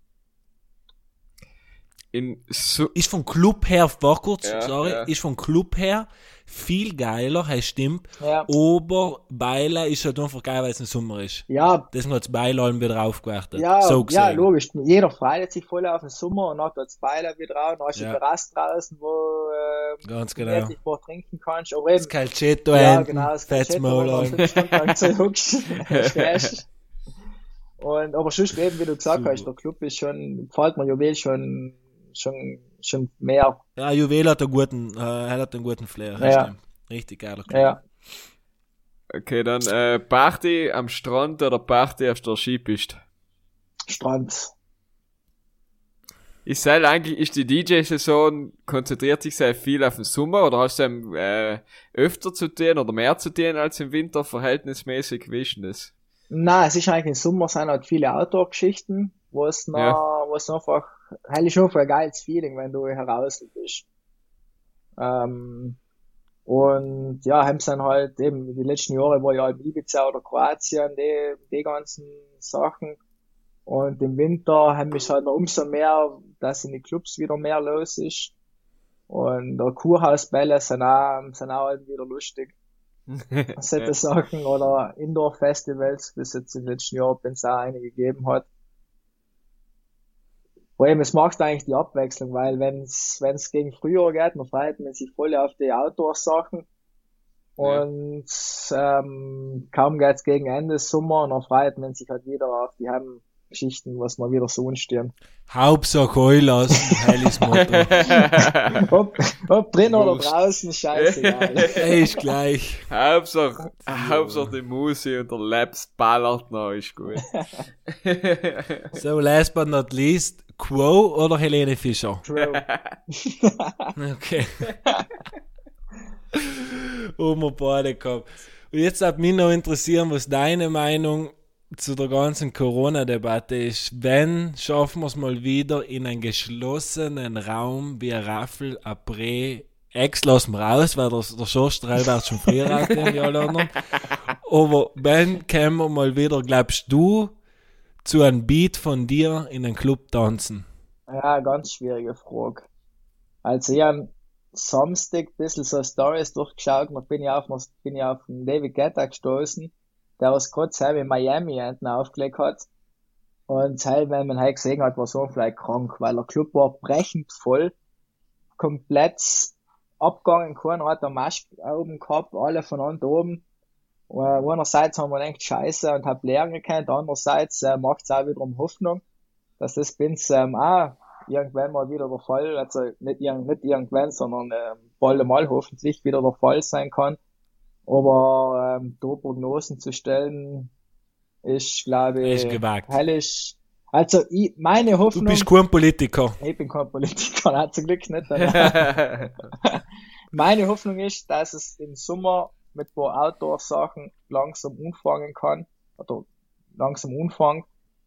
In so, Ist vom Club her, war kurz, Ja, sorry, ja. ist vom Club her viel geiler, heißt stimmt. Ja. Aber Beiler ist halt einfach geil, weil es ein Sommer ist. Ja, Deswegen hat das Beiler allem wieder aufgewertet. Ja, so ja, logisch. Jeder freut sich voll auf den Sommer und hat dort Speiler wieder drauf und hast Ja. ja. Terrasse draußen, wo äh, Ganz du genau. wirklich was trinken kannst. Aber eben, Das Calcetto ja, hinten, genau, das du stehst. Und, aber sonst eben, wie du gesagt hast, der Club ist schon, gefällt mir Juwel schon, schon, schon mehr. Ja, Juwel hat einen guten, äh, er hat einen guten Flair. Ja. Richtig geiler Club. Ja. okay, dann, äh, Party am Strand oder Party auf der Skipiste? Strand. Ist halt eigentlich, ist die DJ-Saison, konzentriert sich sehr viel auf den Sommer oder hast du ähm, äh, öfter zu tun oder mehr zu tun als im Winter verhältnismäßig? Wie ist denn das? Na, es ist eigentlich im Sommer sind halt viele Outdoor-Geschichten, wo es noch, Ja. wo es einfach, halt ist schon ein geiles Feeling, wenn du heraus bist. Ähm, und ja, haben dann halt eben die letzten Jahre war ja halt Ibiza oder Kroatien, die, die ganzen Sachen. Und im Winter haben wir halt noch umso mehr, dass in die Clubs wieder mehr los ist. Und der Kurhausbälle sind auch, sind auch halt wieder lustig solche Sachen oder Indoor-Festivals, bis jetzt im letzten Jahr, wenn es auch eine gegeben hat. Vor allem, es macht eigentlich die Abwechslung, weil wenn es gegen Frühjahr geht, dann freut man sich voll auf die Outdoor-Sachen. Ja. Und ähm, kaum geht's gegen Ende Sommer, und dann freut man sich halt wieder auf die Heimgeschichten, was mal wieder so entstehen. Hauptsache Heulas, heiliges Motto. Ob, ob drin oder Wurst. draußen, scheißegal. Ey, ist gleich. Hauptsache, Hauptsache die Musik und der Laps ballert noch, ist gut. So, last but not least, Quo oder Helene Fischer? True. Okay. um beide gehabt. Und jetzt hat mich noch interessieren, was deine Meinung zu der ganzen Corona-Debatte ist. Wenn schaffen wir es mal wieder in einen geschlossenen Raum wie Raffel, ein Ex lassen wir raus, weil der, der Schorstrell wird schon früher rausgehen, wie alle anderen. Aber wenn können wir mal wieder, glaubst du, zu einem Beat von dir in einen Club tanzen? Ja, ganz schwierige Frage. Also ich hab Samstag ein bisschen so Stories durchgeschaut bin ich auf, bin ich auf den David Guetta gestoßen, der was gerade selber in Miami hinten aufgelegt hat. Und halt, wenn man halt gesehen hat, war so vielleicht krank, weil der Club war brechend voll, komplett abgegangen, keiner hat eine Maske oben gehabt, alle voneinander oben. Und einerseits haben wir gedacht, scheiße, und hab lernen gekannt, andererseits äh, macht es auch wiederum Hoffnung, dass das Bins ähm, auch irgendwann mal wieder der Fall, also nicht, nicht irgendwann, sondern ähm, bald mal hoffentlich wieder der Fall sein kann. Aber ähm, da Prognosen zu stellen, ist, glaube ich, Ist gewagt. hellisch. Also, ich, meine Du Hoffnung, bist kein Politiker. ich bin kein Politiker, nein, zum Glück nicht. Meine Hoffnung ist, dass es im Sommer mit ein paar Outdoor-Sachen langsam anfangen kann, oder langsam anfangen,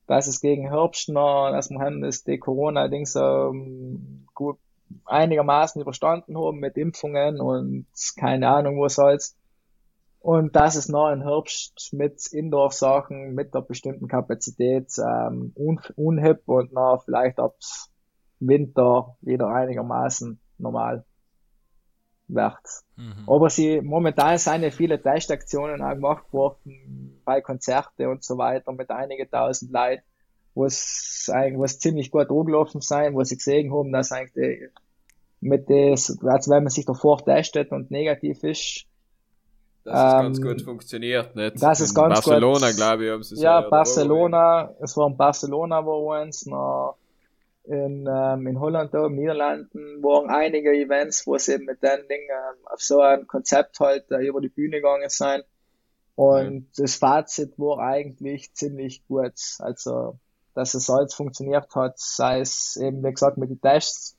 dass es gegen Herbst noch, dass wir haben das die Corona-Dings ähm, gut einigermaßen überstanden haben mit Impfungen und keine Ahnung was alles. Und dass es noch im Herbst mit Indoor-Sachen mit der bestimmten Kapazität ähm, un unhip und noch vielleicht ab Winter wieder einigermaßen normal wird. Aber sie, momentan sind ja viele Testaktionen auch gemacht worden bei Konzerte und so weiter mit einigen tausend Leuten, wo es eigentlich, wo es ziemlich gut angelaufen sein, wo sie gesehen haben, dass eigentlich mit des, also wenn man sich davor testet und negativ ist, Es ganz Ähm, gut funktioniert, nicht? das ist In ganz Barcelona, gut. glaube ich, haben sie ja, so- Barcelona, es war in Barcelona war eins, noch in, ähm, in Holland, da, in Niederlanden waren einige Events, wo sie mit den Dingen ähm, auf so ein Konzept halt äh, über die Bühne gegangen sind. Und das Fazit war eigentlich ziemlich gut. Also, dass es alles funktioniert hat, sei es eben, wie gesagt, mit den Tests.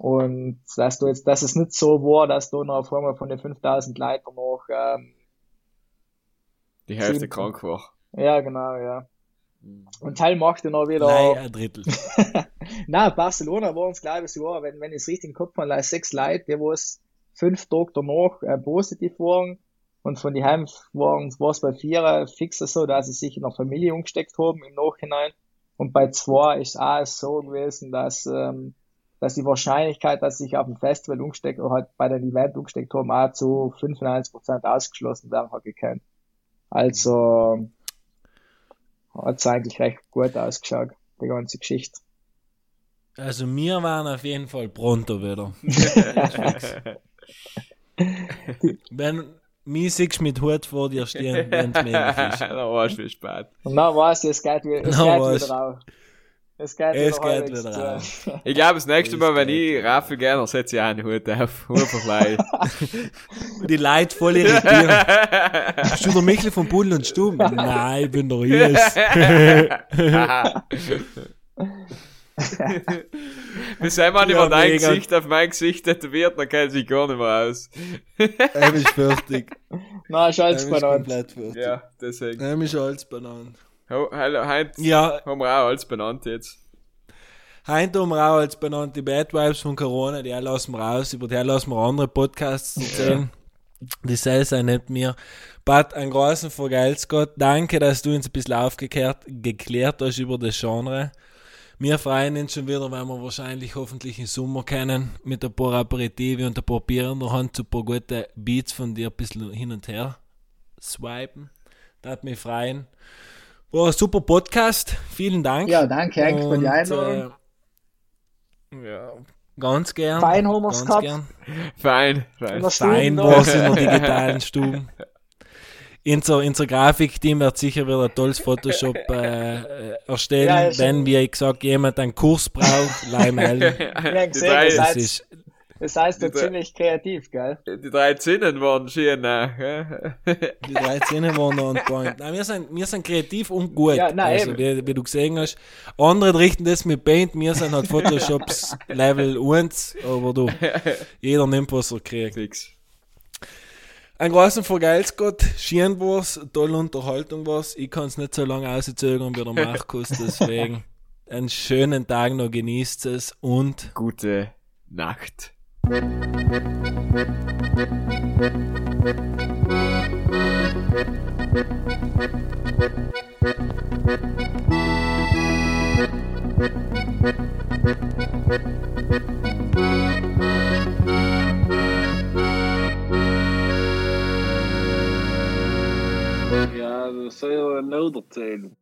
Und dass du jetzt, dass es nicht so war, dass du noch auf einmal von den 5000 Leuten noch, ähm, Die Hälfte Sieben. krank war. ja, genau, ja. Und Teil machte noch wieder, Nein, ein Drittel. na, Barcelona war uns, glaube ich, so, wenn, wenn ich es richtig im Kopf habe, sechs Leute, die wo es fünf Tage danach äh, positiv waren. Und von die Heim waren war es bei vier fixer so, dass sie sich in der Familie umgesteckt haben im Nachhinein. Und bei zwei ist auch so gewesen, dass, ähm, dass die Wahrscheinlichkeit, dass sich auf dem Festival umgesteckt oder halt bei dem Event umgesteckt haben, auch zu 95% ausgeschlossen werden hat gekannt. Also, hat's eigentlich recht gut ausgeschaut, die ganze Geschichte. Also wir waren auf jeden Fall pronto wieder. Wenn mich siehst mit Hut vor dir stehen, wenn es möglich ist. da war es viel spät. Und dann weiß ich, es geht, wieder- es Dann geht wieder raus. Es geht Es wieder geht wieder zu. Ich glaube, das nächste Mal, wenn ich Raffel gerne setze ich auch einen Hut auf. Einfach gleich. Die Leute voll irritieren. Bist du der Michel von Bull und Stumm? Nein, ich bin der Ries. Bis einmal Ja, über dein mega. Gesicht auf mein Gesicht tätowiert, dann kennt sich gar nicht mehr aus. Er ist fertig. Nein, ist Er alles ist benannt. komplett fertig. Ja, deswegen. Er ist alles benannt. Heute Ja, haben wir auch alles benannt jetzt. Heute haben wir auch als benannt die Bad Vibes von Corona, die lassen wir raus, über die lassen wir andere Podcasts erzählen. Die sei sei nicht mir. Pat, ein großen Vergelt's Gott. Danke, dass du uns ein bisschen aufgeklärt geklärt hast über das Genre. Wir freuen uns schon wieder, weil wir wahrscheinlich hoffentlich im Sommer kennen, mit ein paar Aperitive und ein paar Bier in der Hand zu ein paar gute Beats von dir ein bisschen hin und her swipen. Das hat mich freuen. War super Podcast. Vielen Dank. Ja, danke eigentlich für die Einladung. äh, Ja. Ganz gern. Fein haben wir's ganz gehabt. gern. Fein, In fein. der Fein Stube war es in der digitalen Stube. Unser, unser Grafikteam wird sicher wieder ein tolles Photoshop äh, erstellen, Ja, wenn, wie ich gesagt, jemand einen Kurs braucht, leih melden. Ja, gesehen, das Das ist, das heißt, du ziemlich kreativ, gell? die drei Zinnen waren schön, äh. die drei Zähne waren noch on point. Nein, wir sind, wir sind kreativ und gut. Ja, nein, also, wie, wie du gesehen hast. Andere richten das mit Paint, wir sind halt Photoshops Level 1, aber du, jeder nimmt, was er kriegt. Fix. Ein großen Vergelt's Gott, schön war's, tolle Unterhaltung war's. Ich kann's nicht so lange auszögern wie der Markus, deswegen einen schönen Tag noch, genießt es und Gute Nacht. Ja, dat is heel nodig.